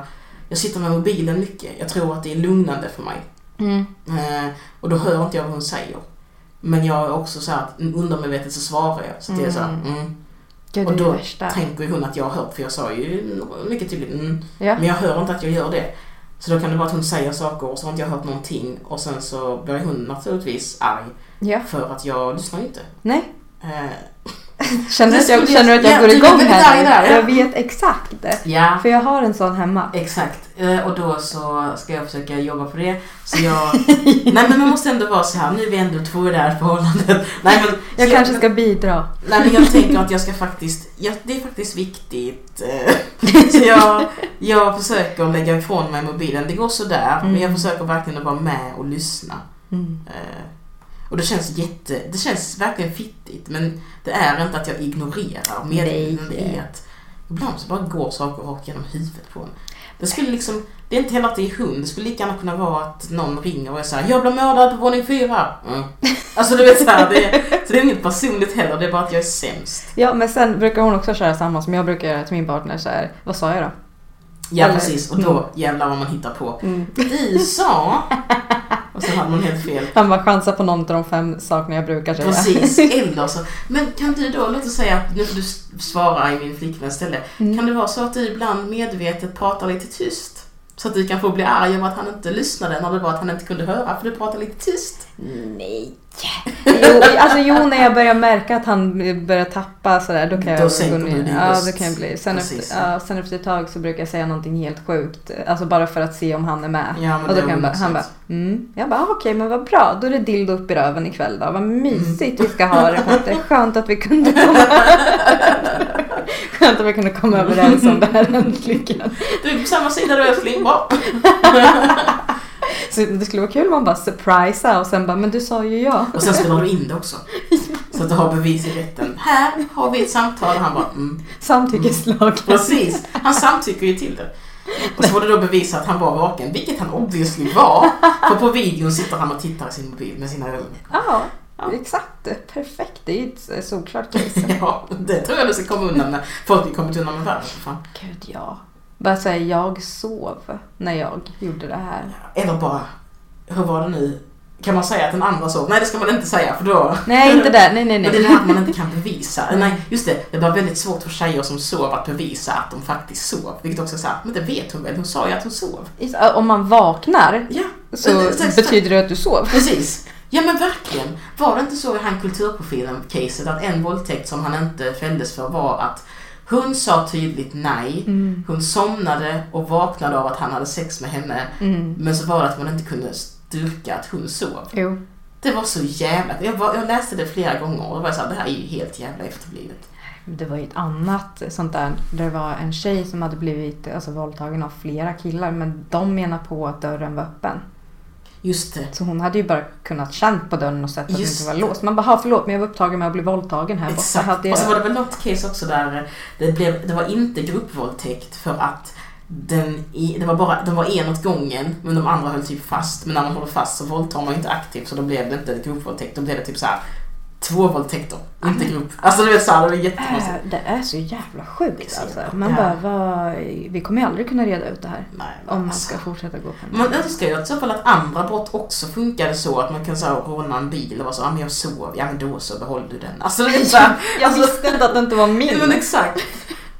jag sitter med mobilen mycket. Jag tror att det är lugnande för mig. Mm. Eh, och då hör inte jag vad hon säger. Men jag är också så här att undermedvetet så svarar jag. Så det är så här, mm. Gud, Och då tänker hon att jag har hört, för jag sa ju mycket tydligt mm. Ja. Men jag hör inte att jag gör det. Så då kan det vara att hon säger saker och så har inte jag hört någonting och sen så blir hon naturligtvis arg ja. för att jag lyssnar inte. Nej. Eh, Känner att jag, känner jag- att jag ja, går igång här? där, ja. Jag vet exakt. ja, För jag har en sån hemma. exakt. Eh, och då så ska jag försöka jobba på det. Så jag... nej men man måste ändå vara så här, nu är vi ändå två i det här förhållandet. Nej men... Jag kanske ska bidra. Nej men jag tänker att jag ska faktiskt, ja, det är faktiskt viktigt. eh, Så jag, jag försöker lägga ifrån mig mobilen. Det går sådär, men jag försöker verkligen att vara med och lyssna. Mm. Eh, Och det känns jätte, det känns verkligen fittigt men det är inte att jag ignorerar att ibland så bara går saker rakt genom huvudet på en. Det skulle liksom, det är inte heller att det är hund, det skulle lika gärna kunna vara att någon ringer och är såhär Jag blev mördad på våning fyra. Mm. Alltså du vet såhär, det, så det är inget personligt heller, det är bara att jag är sämst. Ja, men sen brukar hon också köra samma som jag brukar göra till min partner. Så här, vad sa jag då? Ja Eller- precis, och då jävlar vad man hittar på. Mm. Du sa... Och så hade man helt fel. Han bara chansar på någon av de fem sakerna jag brukar säga. Precis, eller så. Men kan du då, låt oss säga att nu får du svara i min flickväns ställe. Mm. Kan det vara så att du ibland medvetet pratar lite tyst? Så att du kan få bli arg över att han inte lyssnade när det var att han inte kunde höra för du pratar lite tyst. Nej. Jo, alltså jo, när jag börjar märka att han börjar tappa sådär, då kan jag Då sänker gå ner. Ja, då kan jag bli. Sen Precis. efter, ja, sen efter ett tag så brukar jag säga någonting helt sjukt. Alltså bara för att se om han är med. Ja, men och då kan jag bara, han bara, mm. Jag bara, okej men vad bra. Då är det dildo upp i röven ikväll då. Vad Mm. mysigt vi ska ha det. Det är skönt att vi kunde komma Skönt att vi kunde komma överens om det här äntligen. Du är på samma sida du älskling, bra. Så det skulle vara kul om man bara surprisa och sen bara, men du sa ju ja. Och sen spelar du in det också. Så att du har bevis i rätten. Här har vi ett samtal. Han bara mm. Samtyckeslag. Precis, han samtycker ju till det. Och så får du då bevisa att han var vaken, vilket han obviously var. För på videon sitter han och tittar i sin mobil med sina ögon. Ja, exakt. Perfekt. Det är ju ett eh, solklart case. Ja, det tror jag du ska komma undan med. Folk kommit undan med värre för fan. Gud ja. Bara säga jag sov när jag gjorde det här. Eller bara, hur var det nu? Kan man säga att den andra sov? Nej det ska man inte säga för då... Nej, inte där. Nej, nej, Men det är nej. det här man inte kan bevisa. Nej, just det. Det var väldigt svårt för tjejer som sov att bevisa att de faktiskt sov. Vilket också är såhär, men det vet hon väl? Hon sa ju att hon sov. Om man vaknar Ja, så exakt. betyder det att du sov. Precis. Ja men verkligen. Var det inte så i han kulturprofilen-caset att en våldtäkt som han inte fälldes för var att hon sa tydligt nej, Mm. hon somnade och vaknade av att han hade sex med henne. Mm. Men så var det att man inte kunde styrka att hon sov. Jo. Det var så jävla... Jag, var, jag läste det flera gånger och var så här, det här är ju helt jävla efterblivet. det var ju ett annat sånt där. Det var en tjej som hade blivit alltså, våldtagen av flera killar men de menar på att dörren var öppen. Just det. Så hon hade ju bara kunnat känt på dörren och sett att den Just inte var det. låst. Man bara, "Ha, förlåt men jag var upptagen med att bli våldtagen här borta. Exakt. Hade Och så var det väl något case också där det, blev, det var inte gruppvåldtäkt för att den, i- det var bara, de var en åt gången men de andra höll typ fast. Men när man håller fast så våldtar man inte aktivt så då blev det inte gruppvåldtäkt. Då blev det typ så här två våldtäkter, inte grupp. Alltså du vet såhär, det var jättekonstigt. Äh, Det är så jävla sjukt Precis. alltså. Man Ja. bara, vi kommer aldrig kunna reda ut det här. Nej, Om man alltså. ska fortsätta gå på Man önskar ju i så fall att andra brott också funkade så att man kan så här, råna en bil och vara så ja men jag sov, ja men då så behåller du den. Alltså det är så Jag alltså, visste inte att det inte var min. Men exakt.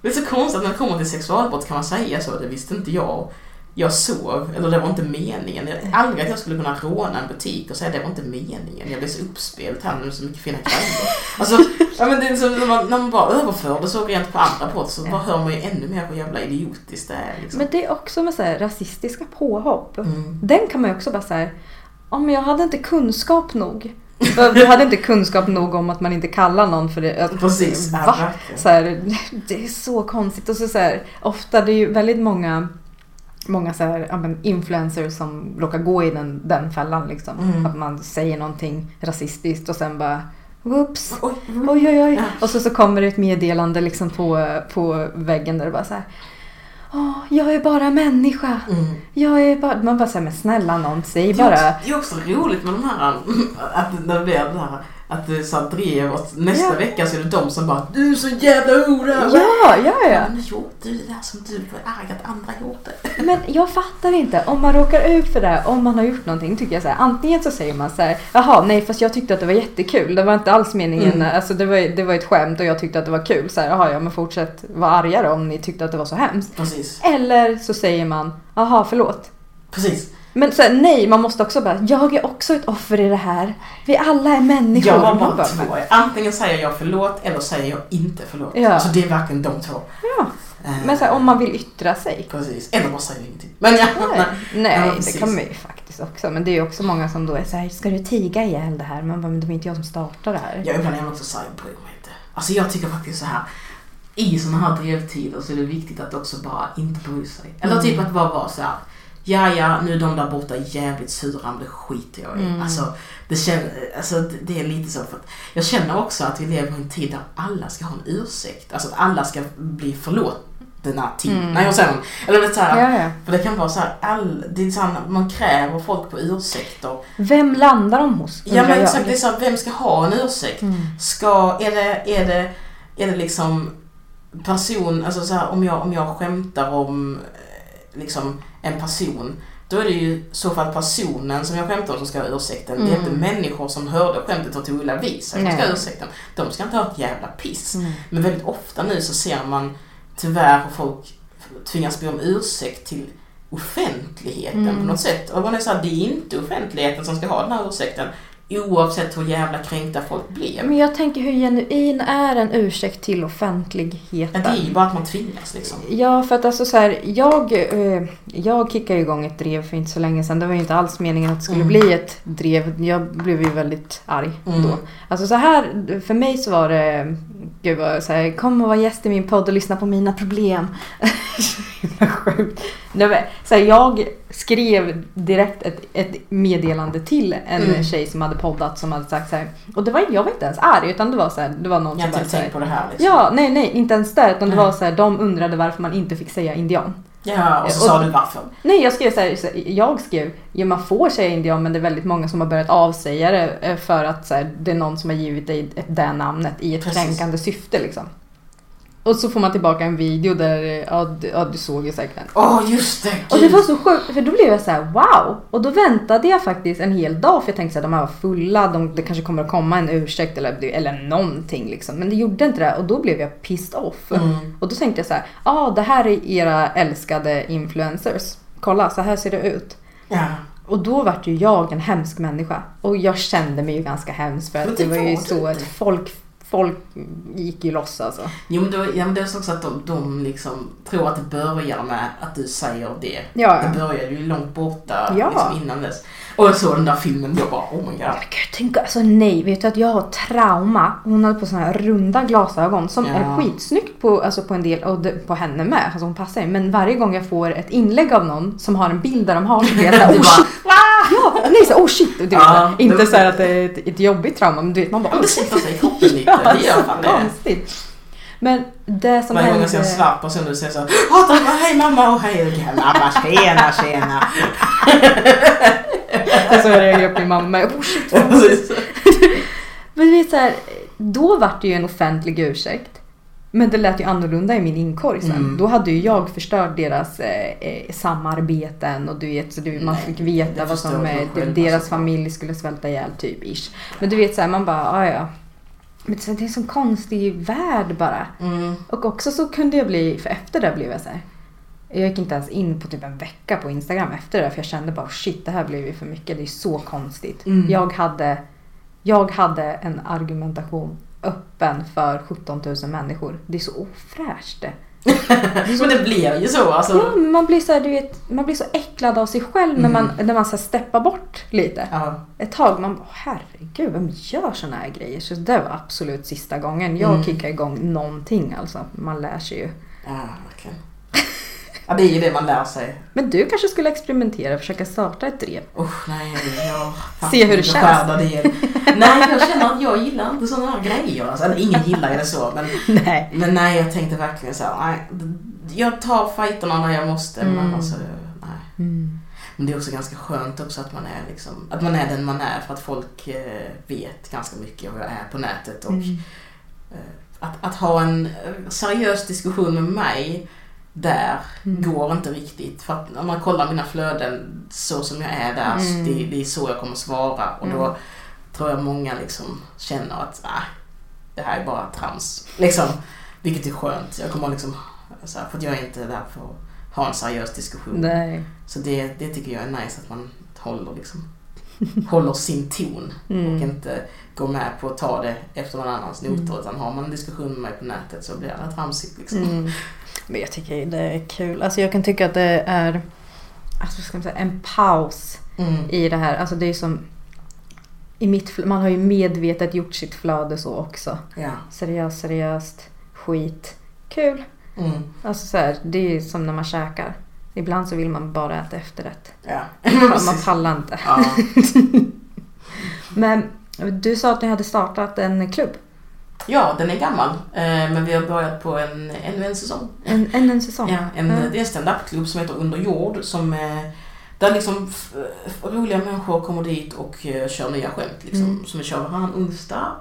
Det är så konstigt att när det kommer till sexualbrott kan man säga så, det visste inte jag. Jag sov, eller det var inte meningen. Jag, aldrig att jag skulle kunna råna en butik och säga det var inte meningen. Jag blev så uppspelt här nu, så mycket fina grejer. Alltså, ja, men det är så, när, man, när man bara överför det så rent på andra brott så bara hör man ju ännu mer hur jävla idiotiskt det är. Liksom. Men det är också med så här rasistiska påhopp. Mm. Den kan man ju också bara säga, ja men jag hade inte kunskap nog. Jag hade inte kunskap nog om att man inte kallar någon för det. Precis, Va? Så här, det är så konstigt. Och så, så här, ofta det är ju väldigt många Många så här, ja, influencers som råkar gå i den, den fällan. Liksom. Mm. Att man säger någonting rasistiskt och sen bara Whoops! Oj, Oj oj. Och så, så kommer det ett meddelande liksom på, på väggen där det bara så här. Åh, jag är bara människa. Mm. Jag är bara... Man bara säger men snälla någon, säg bara. det är också roligt med de här, att det blir det här, att det så drev och nästa Ja. vecka så är det de som bara Du är så jävla hora! Ja, ja, ja. Men gjorde du det där som du var arg att andra gjorde? Men jag fattar inte. Om man råkar ut för det, om man har gjort någonting, tycker jag så här. Antingen så säger man så här, jaha, nej fast jag tyckte att det var jättekul. Det var inte alls meningen. Mm. Alltså det var, det var ett skämt och jag tyckte att det var kul. Så här, jaha, ja men fortsätt vara argare om ni tyckte att det var så hemskt. Precis, Eller så säger man, jaha, förlåt. precis. Men så här, nej, man måste också bara, jag är också ett offer i det här. Vi alla är människor. Jag har bara två. Antingen säger jag förlåt eller säger jag inte förlåt. Ja. Så det är verkligen de två. Ja. Eh, Men så här, om man vill yttra sig. Precis, eller bara säger ingenting. Men ja, Nej, nej Ja, det kan man ju faktiskt också. Men det är ju också många som då är så här, ska du tiga ihjäl det här? Bara, men det var inte jag som startade det här. Jag ibland är jag också såhär, jag bryr mig inte. Alltså jag tycker faktiskt så här. I såna här drevtider så är det viktigt att också bara inte bry sig. Eller typ att bara vara så här. Ja, ja, nu är de där borta jävligt sura, men det skiter jag i. Alltså, det, känner, alltså, det, är lite så för jag känner också att vi lever i en tid där alla ska ha en ursäkt. Alltså att alla ska bli förlåtna till. Nej, jag säger man. Eller vet, så här, Ja, ja. För det kan vara så här, all, det är så här, man kräver folk på ursäkter. Vem landar de hos? Ja men exakt, det är så här, vem ska ha en ursäkt? Ska, är det, är det, är det liksom person, alltså så här, om jag, om jag skämtar om liksom en person, då är det ju i så fall personen som jag skämtar om som ska ha ursäkten. Det är inte människor som hörde skämtet och tog illa vid sig som ska ha ursäkten. De ska inte ha ett jävla piss. Men väldigt ofta nu så ser man tyvärr hur folk tvingas be om ursäkt till offentligheten på något sätt. Och man är så här, det är inte offentligheten som ska ha den här ursäkten oavsett hur jävla kränkta folk blir. Men jag tänker hur genuin är en ursäkt till offentligheten? det är ju bara att man tvingas liksom. Ja, för att alltså så här, jag, eh, jag kickade igång ett drev för inte så länge sedan. Det var ju inte alls meningen att det skulle Mm. bli ett drev. Jag blev ju väldigt arg Mm. då. Alltså så här, för mig så var det, gud vad så här, kom och var gäst i min podd och lyssna på mina problem. Sjukt. Så här, jag skrev direkt ett, ett meddelande till en Mm. tjej som hade poddat som hade sagt så här. Och det var, jag var inte ens arg utan det var så här, det var någon Jag som bara tänkt på det här liksom. Ja, nej, nej, inte ens där. Utan det Nej. var så här, de undrade varför man inte fick säga indian. Ja, och så Och- sa du varför. Nej, jag skrev så här, jag skrev, ja man får säga indian men det är väldigt många som har börjat avsäga det eh, för att så här, det är någon som har givit dig det namnet i ett Precis. kränkande syfte liksom. Och så får man tillbaka en video där, ja du, ja, du såg ju säkert den. Åh just det! Och det gud. var så sjukt, för då blev jag så här: wow! Och då väntade jag faktiskt en hel dag för jag tänkte att de här var fulla, de, det kanske kommer att komma en ursäkt eller, eller någonting liksom. Men det gjorde inte det och då blev jag pissed off. Mm. Och då tänkte jag så här: ja ah, det här är era älskade influencers. Kolla, så här ser det ut. Ja. Och då vart ju jag en hemsk människa. Och jag kände mig ju ganska hemsk för att det det var ju så att folk folk gick ju loss alltså. Jo men, då, ja, men det är också att de, de liksom tror att det börjar med att du säger det. Ja. Det börjar ju långt borta Ja. liksom innan dess. Och jag såg den där filmen jag bara oh my god. Men gud, tänk, alltså nej, vet du att jag har trauma? Hon hade på såna här runda glasögon som Ja. är skitsnyggt på, alltså på en del, och det, på henne med. Alltså hon passar ju. Men varje gång jag får ett inlägg av någon som har en bild där de har blir jag oh bara, shit! Ja, nej så oh shit! Du vet, Ja, inte det- så här att det är ett, ett jobbigt trauma men du vet man bara Ja, det sätter sig i kroppen lite. Det gör fan det. konstigt. Men det som Varje gång jag ser en svart person du säger så Hata mamma, hej mamma och hej och mamma, tjena tjena. Det är så jag reagerar på min mamma med. Oh shit! Men du vet så här, då vart det ju en offentlig ursäkt. Men det lät ju annorlunda i min inkorg sen. Mm. Då hade ju jag förstört deras eh, eh, samarbeten och du vet, så du, man fick veta vad som eh, deras såklart. familj skulle svälta ihjäl typ ish. Men du vet så här, man bara, "Ah, ja. Men det är en sån konstig värld bara. Mm. Och också så kunde jag bli, för efter det blev jag så här. Jag gick inte ens in på typ en vecka på Instagram efter det för jag kände bara shit det här blev ju för mycket. Det är så konstigt. Mm. Jag, hade, jag hade en argumentation öppen för 17 000 människor. Det är så ofräscht det. Men det blir ju så alltså. Ja, man blir så här, du vet, man blir så äcklad av sig själv när man, när man så här steppar bort lite. Ja. Ett tag man bara herregud, vem gör såna här grejer? Så det var absolut sista gången jag Mm. kickade igång någonting alltså. Man lär sig ju. Ja, verkligen. Ja, det är ju det man lär sig. Men du kanske skulle experimentera och försöka starta ett drev? Usch, nej, jag... Se hur det Det. Nej, jag känner att jag gillar inte sådana här grejer. Alltså, eller ingen gillar det så, men, Nej. men nej, jag tänkte verkligen så här, nej, jag tar fighterna när jag måste, men Mm. alltså, nej. Mm. Men det är också ganska skönt också att man är liksom, att man är den man är för att folk eh, vet ganska mycket hur jag är på nätet och Mm. eh, att, att ha en seriös diskussion med mig där Mm. går inte riktigt. För att om man kollar mina flöden så som jag är där, Mm. det, det är så jag kommer svara. Och då Mm. tror jag många liksom känner att äh, det här är bara trams. Liksom, vilket är skönt. Jag kommer liksom, så här, för att jag är inte där för att ha en seriös diskussion. Nej. Så det, det tycker jag är nice att man håller liksom håller sin ton och Mm. inte går med på att ta det efter någon annans noter. Mm. Utan har man en diskussion med mig på nätet så blir det tramsigt liksom. Mm. Men jag tycker det är kul. Alltså jag kan tycka att det är alltså ska man säga, en paus Mm. i det här. Alltså det är som i mitt, man har ju medvetet gjort sitt flöde så också. Ja. Seriöst, seriöst, skit, kul. Mm. Alltså så här, det är som när man käkar. Ibland så vill man bara äta efterrätt. Ja. Man, man pallar inte. ja. Men du sa att ni hade startat en klubb. Ja, den är gammal. Eh, men vi har börjat på en, ännu en säsong. En, en, en säsong. Ja, en, Ja. Det är en stand-up-klubb som heter Under jord. Som, eh, där liksom roliga människor kommer dit och eh, kör nya skämt. Liksom, Mm. Som vi kör varannan onsdag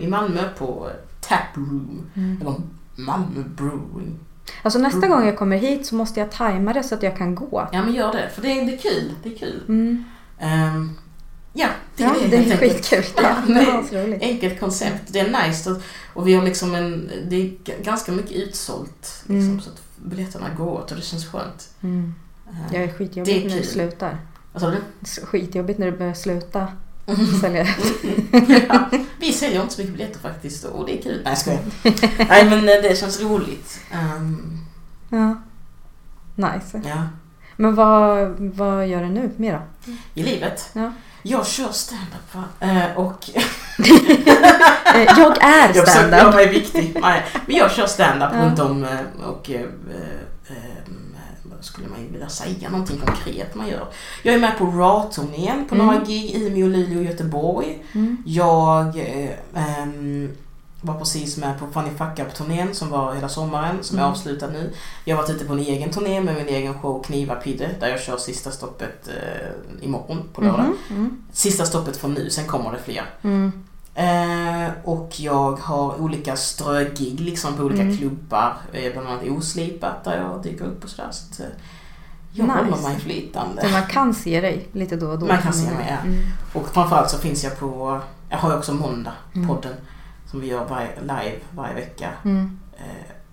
i Malmö på Tap Room. Mm. Eller Malmö Brewing. Alltså nästa Mm. gång jag kommer hit så måste jag tajma det så att jag kan gå. Ja men gör det, för det är, det är kul. Det är kul. Mm. Ehm, ja, det, Ja, är det är skitkul. Ja, det det är roligt. enkelt koncept. Det är nice. Och, och vi har liksom en, det är ganska mycket utsålt. Liksom, Mm. Så att biljetterna går åt och det känns skönt. Mm. Jag är Det skitjobbigt är när det slutar. Vad sa du? Skitjobbigt när det börjar sluta sälja. ja, vi säljer inte så mycket biljetter faktiskt och det är kul. Nej jag. Nej men eh, det känns roligt. Ehm, Ja. Nice. ja. Men vad, vad gör du nu mer då? I livet. Ja. Jag kör stand-up? Eh, och Eh, Jag är Jag försöker göra stand-up. mig viktig. Nej, men jag kör stand-up Ja. runt om eh, och eh, eh, vad skulle man vilja säga någonting konkret man gör. Jag är med på RA-turnén på några Mm. gig i Umeå, Luleå och Göteborg. Mm. Jag eh, ehm, var precis med på Funny Fuck Up-turnén som var hela sommaren, som är Mm. avslutad nu. Jag har varit ute på en egen turné med min egen show Kniva Pidde där jag kör sista stoppet eh, imorgon på lördag. Mhm. Mm. Sista stoppet för nu, sen kommer det fler. Mm. Eh, och jag har olika strögig liksom på olika Mm. klubbar. Eh, bland annat Oslipat där jag dyker upp och sådär. Så att, eh, jag Nice. håller mig flytande. Så man kan se dig lite då och då. Man kan se mig, ja. Mm. Och framförallt så finns jag på, jag har också Måndag, Mm. podden. Som vi gör varje, live varje vecka. Mm. Eh,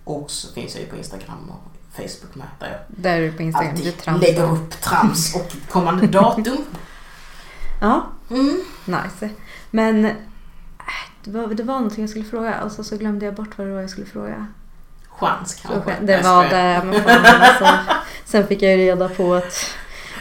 och så finns jag ju på Instagram och Facebook med. Där jag Där är du på Instagram. Du alltid tramsar. lägger upp trams och kommande datum. Ja, Mm. nice. Men äh, det var, det var någonting jag skulle fråga och så, så glömde jag bort vad det var jag skulle fråga. Chans kanske. Det var det. Men fan, alltså, sen fick jag ju reda på att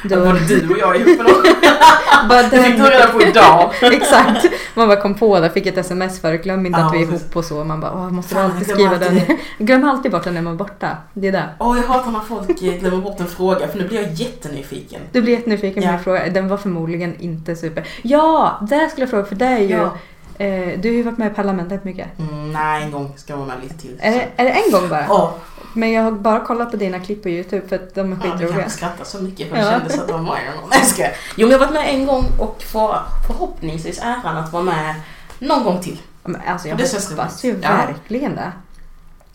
Då... Både du och jag är ihop. Bara Det fick du reda på idag. Exakt. Man bara kom på det, fick ett sms för glöm inte Ja, att vi är precis. ihop och så. Man bara, åh, måste du alltid skriva den? Glöm alltid bort den när man är borta. Det är det. Åh, jag hatar när folk eh, glömmer bort en fråga för nu blir jag jättenyfiken. Du blir jättenyfiken på Ja. fråga. Den var förmodligen inte super. Ja, det skulle jag fråga för det är ju... Ja. Eh, du har ju varit med i Parlamentet mycket. Mm, nej, en gång ska jag vara med lite till. Är det, är det en gång bara? Ja, Men jag har bara kollat på dina klipp på Youtube för att de är ja, du skitroliga. kanske skrattar så mycket för det Ja. kändes att det var gånger. Nej, jag skojar. Jo, men jag har varit med en gång och får förhoppningsvis äran att vara med någon gång till. Men Alltså jag Det hoppas ju Ja. verkligen det.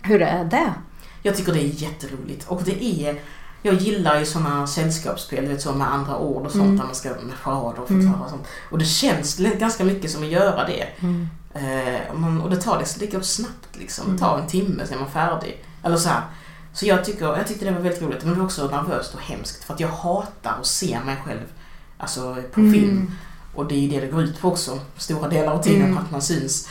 Hur är det? Jag tycker det är jätteroligt och det är jag gillar ju sådana sällskapsspel, vet så med andra ord och sånt Mm. där man ska med charader och förklara och sånt. Och det känns ganska mycket som att göra det. Mm. Eh, man, och det tar det, går snabbt liksom. Det tar en timme så är man färdig. Eller så här. Så jag, tycker, jag tyckte det var väldigt roligt. Men det var också nervöst och hemskt för att jag hatar att se mig själv alltså, på Mm. film. Och det är ju det det går ut på också, stora delar av tiden, Mm. att man syns.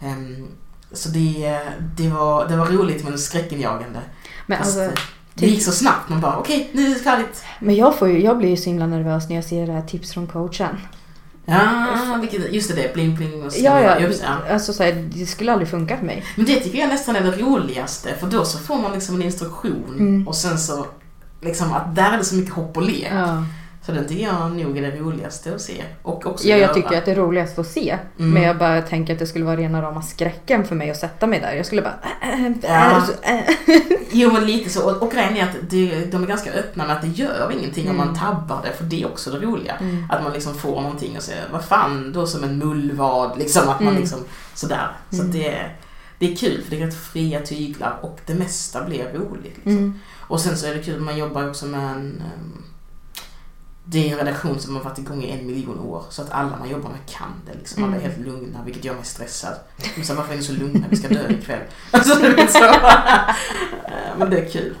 Ehm, så det, det, var, det var roligt men skräckinjagande. Men, Fast, alltså, det gick så snabbt, man bara okej, nu är det färdigt. men jag, får ju, jag blir ju så himla nervös när jag ser det här tips från coachen. Ja, vilket, just det, bling bling och så. Ja, ja. Just, ja. Alltså, så här, det skulle aldrig funka för mig. Men det tycker jag nästan är det roligaste för då så får man liksom en instruktion Mm. och sen så liksom att där är det så mycket hopp och lek. Ja. Så det tycker jag nog är det roligaste att se. Och också Ja, jag göra. tycker att det är roligast att se. Mm. Men jag bara tänker att det skulle vara rena rama skräcken för mig att sätta mig där. Jag skulle bara... Äh, äh, Ja. äh, äh. Jo men lite så. Och, grejen är att det, de är ganska öppna med att det gör ingenting om man Mm. tabbar det för det är också det roliga. Mm. Att man liksom får någonting och säger vad fan då som en mullvad liksom. Att man Mm. liksom sådär. Så Mm. det, det är kul för det är rätt fria tyglar och det mesta blir roligt. Liksom. Mm. Och sen så är det kul, man jobbar också med en... det är en redaktion som har varit igång i en miljon år så att alla man jobbar med kan det. Liksom. Alla är Mm. helt lugna vilket gör mig stressad. De säger varför är ni så lugna? Vi ska dö ikväll. Alltså, du vet så. Men det är kul.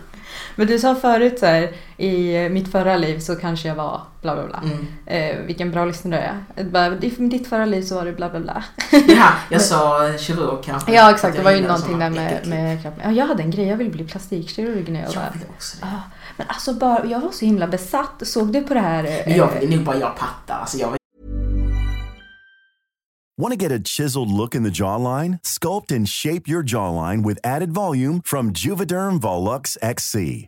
Men du sa förut så här, i mitt förra liv så kanske jag var bla bla bla. Mm. Eh, vilken bra lyssnare jag är. Bara, I ditt förra liv så var det bla bla bla. Jaha, jag sa kirurg kanske. Ja exakt, det Jag var ju någonting där med, med kroppen. Ja, jag hade en grej, jag ville bli plastikkirurg när jag var... Jag också det. Ja, men alltså bara, jag var så himla besatt. Såg du på det här? eh, jag vill nog bara göra pattar. Alltså jag Want to get a chiseled look in the jawline? Sculpt and shape your jawline with added volume from Juvederm Volux XC.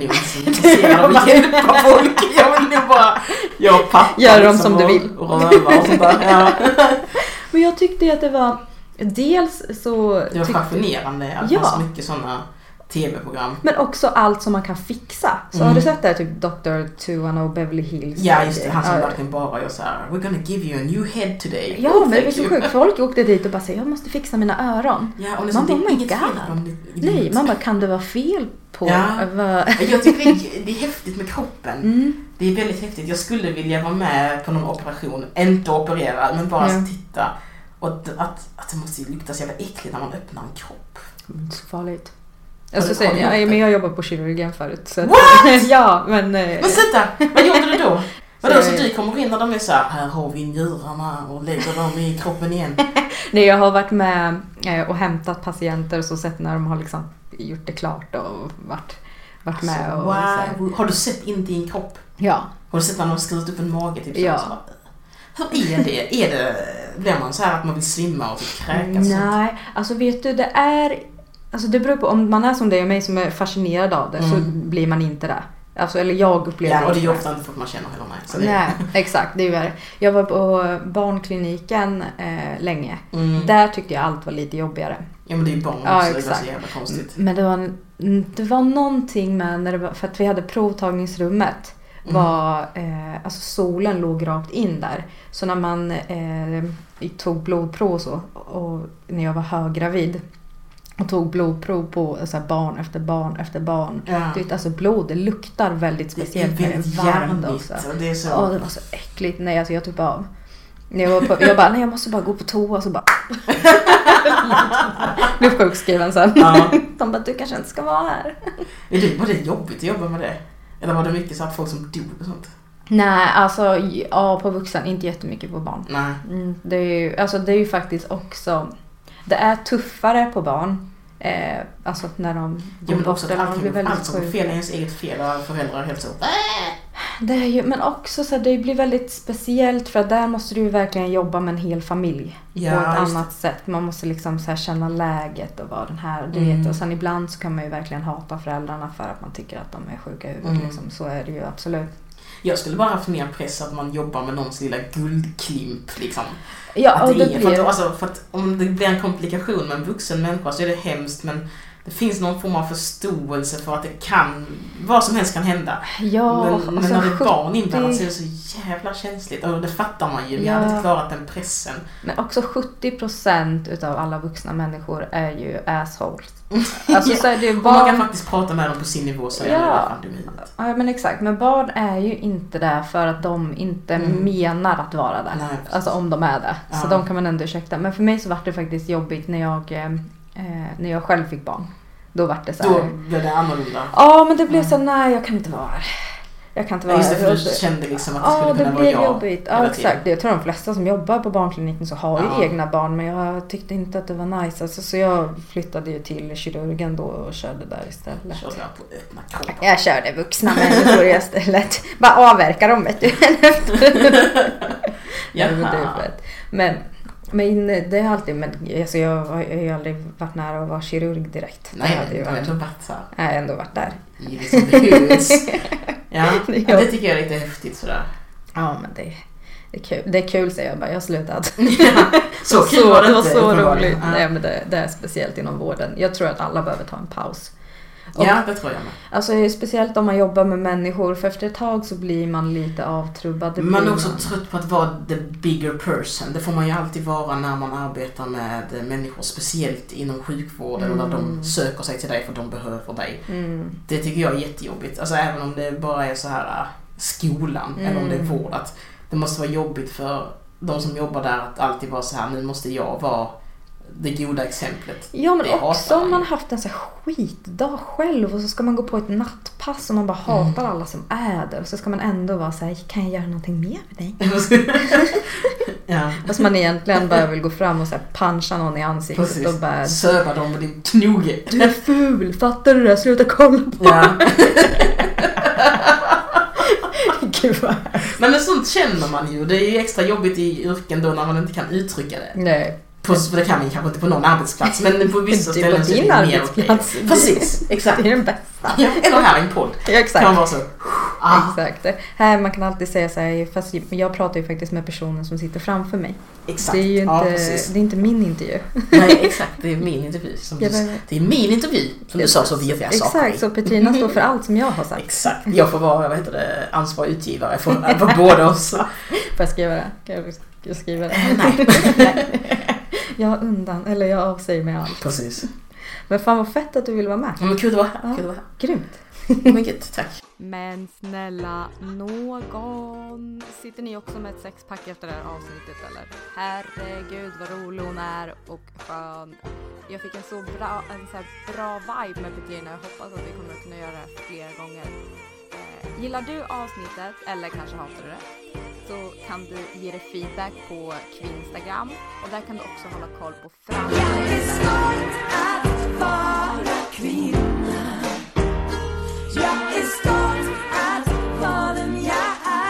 är nog inte så intresserad av att hjälpa folk. Jag vill nog bara... Jag pattar Gör dem liksom som du och- vill. Och och sånt där. Ja. Men jag tyckte att det var... Dels så... Det var fascinerande att Ja. det fanns mycket sådana tv-program. men också allt som man kan fixa. Så Mm. har du sett det här typ Dr. 210 Beverly Hills? Ja, just det. Han som verkligen bara gör så här. We're gonna give you a new head today. Ja, Oh, men det är så sjukt. Folk åkte dit och bara säger jag måste fixa mina öron. Ja, och det, Man bara, oh my God. Nej, man bara kan det vara fel på... Ja. Jag tycker det är, det är häftigt med kroppen. Mm. Det är väldigt häftigt. Jag skulle vilja vara med på någon operation. Inte operera, men bara Ja. titta. Och att, att, att det måste ju lukta så jävla äckligt när man öppnar en kropp. Inte så farligt. Säga, gjort ja, men jag jobbar på kirurgen förut. Så What? ja, men... eh, Men sluta! Vad gjorde du då? Vadå, Så- du kommer in och de är så här, här har vi njurarna och lägger dem i kroppen igen. Nej, jag har varit med eh, och hämtat patienter och så sett när de har liksom gjort det klart och varit, varit med. Alltså, Och, så här. wow. Har du sett in din kropp? Ja. Har du sett när de har skurit upp en mage? Typ, Ja. Så hur är det? Är det? Blir man så här att man vill svimma och typ kräkas? och? Nej, alltså vet du, det är... Alltså det beror på, om man är som dig och mig som är fascinerad av det så blir man inte det. Alltså, eller jag upplever Mm. Ja, och det är ju ofta inte folk man känner heller med. Så det, Nej, exakt. Det är värre. Jag var på barnkliniken eh, länge. Mm. Där tyckte jag allt var lite jobbigare. Ja men det är ju barn också, Ja, det är exakt. så jävla konstigt. Men det var, det var någonting med när det var, för att vi hade provtagningsrummet. Var, eh, alltså solen låg rakt in där. Så när man eh, tog blodprov och så, och när jag var höggravid och tog blodprov på så här, barn efter barn efter barn. Ja. Du vet, alltså blod det luktar väldigt speciellt när det är varmt också. och det är så... Ja, det var så äckligt. Nej, alltså jag bara av. Jag, var på, jag bara, nej jag måste bara gå på toa så bara... Blev sjukskriven sen. Ja. De bara, du kanske inte ska vara här. Är det, var det jobbigt att jobba med det? Eller var det mycket så att folk som dog och sånt? Nej, alltså ja på vuxen, inte jättemycket på barn. Nej. Mm, det, är ju, alltså, det är ju faktiskt också... Det är tuffare på barn. Eh, alltså när de Jo men också att eller de allt, blir allt som sjuka. fel är ens eget fel och föräldrar är helt så... Det är ju, men också så här, det blir väldigt speciellt för att där måste du ju verkligen jobba med en hel familj. Ja, på ett annat sätt. Man måste liksom så känna läget och vara den här. Du Mm. vet, och sen ibland så kan man ju verkligen hata föräldrarna för att man tycker att de är sjuka i huvudet. Mm. Liksom. Så är det ju absolut. Jag skulle bara haft mer press att man jobbar med någons lilla guldklimp liksom. Ja, att det det är, för, blir att, alltså, för att om det blir en komplikation med en vuxen människa så är det hemskt men det finns någon form av förståelse för att det kan, vad som helst kan hända. Ja, men, alltså, men när det är barn 70 inblandat så är det så jävla känsligt. Och det fattar man ju, men jag hade Ja. inte klarat den pressen. Men också 70% utav alla vuxna människor är ju assholes. Alltså så är det Om man kan barn. faktiskt prata med dem på sin nivå så är Ja. det huvudet. Ja men exakt, men barn är ju inte där för att de inte Mm. menar att vara där. Nej. Alltså om de är det. Så Ja. de kan man ändå ursäkta. Men för mig så var det faktiskt jobbigt när jag, eh, när jag själv fick barn. Då var det så här. Då blev det annorlunda. Ja men det blev så nej jag kan inte vara här. Jag kan inte vara Ja, just det, här. för du kände liksom att det Ja skulle det kunna vara blev jag. jobbigt. Ja exakt. Jag tror de flesta som jobbar på barnkliniken så har ju Ja. egna barn men jag tyckte inte att det var nice. Alltså, så jag flyttade ju till kirurgen då och körde där istället. Körde jag på öppna kroppar. Jag körde vuxna människor istället. Bara avverka dem vet du. Det Jaha. fett. men, men det är alltid, men alltså jag har jag har ju aldrig varit nära att vara kirurg direkt. Det Nej, hade ju har varit- ändå varit såhär Jag har ändå varit där. i det som behövs. Ja, Det ja, det tycker jag är lite häftigt sådär. Ja men det, det är kul. Det är kul säger jag bara, jag har slutat. Så kul var det det var inte, så roligt. Ja. Nej men det, det är speciellt inom vården. Jag tror att alla behöver ta en paus. Och, Ja, det tror jag med. Alltså speciellt om man jobbar med människor för efter ett tag så blir man lite avtrubbad. Man är också trött på att vara the bigger person. Det får man ju alltid vara när man arbetar med människor, speciellt inom sjukvården och när de söker sig till dig för att de behöver dig. Mm. Det tycker jag är jättejobbigt. Alltså även om det bara är så här äh, skolan eller om det är Mm. vård. Att det måste vara jobbigt för de som jobbar där att alltid vara så här, nu måste jag vara det goda exemplet. Ja men också om man ju. haft en så här skitdag själv och så ska man gå på ett nattpass och man bara Mm. hatar alla som är där. Och så ska man ändå vara så här, kan jag göra någonting mer för dig? ja, Fast man egentligen bara vill gå fram och så här puncha någon i ansiktet precis. och bara Söva dem med din knoge. Du är ful, fattar du det? Sluta kolla på Ja. Gud vad Nej men sånt känner man ju. Det är ju extra jobbigt i yrken då när man inte kan uttrycka det. Nej. På, för det kan man kanske inte på någon arbetsplats men på vissa ställen så är det mer okej. Precis, exakt. Det är den bästa. Ja, eller här i en podd. Ja, Kan exakt. man vara så. Ah. Exakt. Här man kan alltid säga så här, fast jag pratar ju faktiskt med personen som sitter framför mig. Exakt. Det är ju ja, inte, precis. det är inte min intervju. Nej, exakt. Det är min intervju. Som Ja, du, det är min intervju som du sa så virriga saker Exakt, så Petrina står för allt som jag har sagt. Exakt. Jag får vara, vad heter det, ansvarig utgivare för, för båda oss. Får jag skriva det? Kan jag, jag skriva det? Nej. Jag undan, eller jag avsäger mig allt. Precis. Men fan vad fett att du vill vara med. Ja, Men kul att vara här. Ja. Kul att vara Grymt. här. Mycket tack. Men snälla någon, sitter ni också med ett sexpack efter det här avsnittet eller? Herregud vad rolig hon är och skön. Jag fick en så bra, en så här bra vibe med Petrina. Jag hoppas att vi kommer att kunna göra det här fler gånger. Eh, gillar du avsnittet eller kanske hatar du det? så kan du ge dig feedback på Kvinstagram och där kan du också hålla koll på framtiden. Jag är stolt att vara kvinna. Jag är stolt att vara den jag är.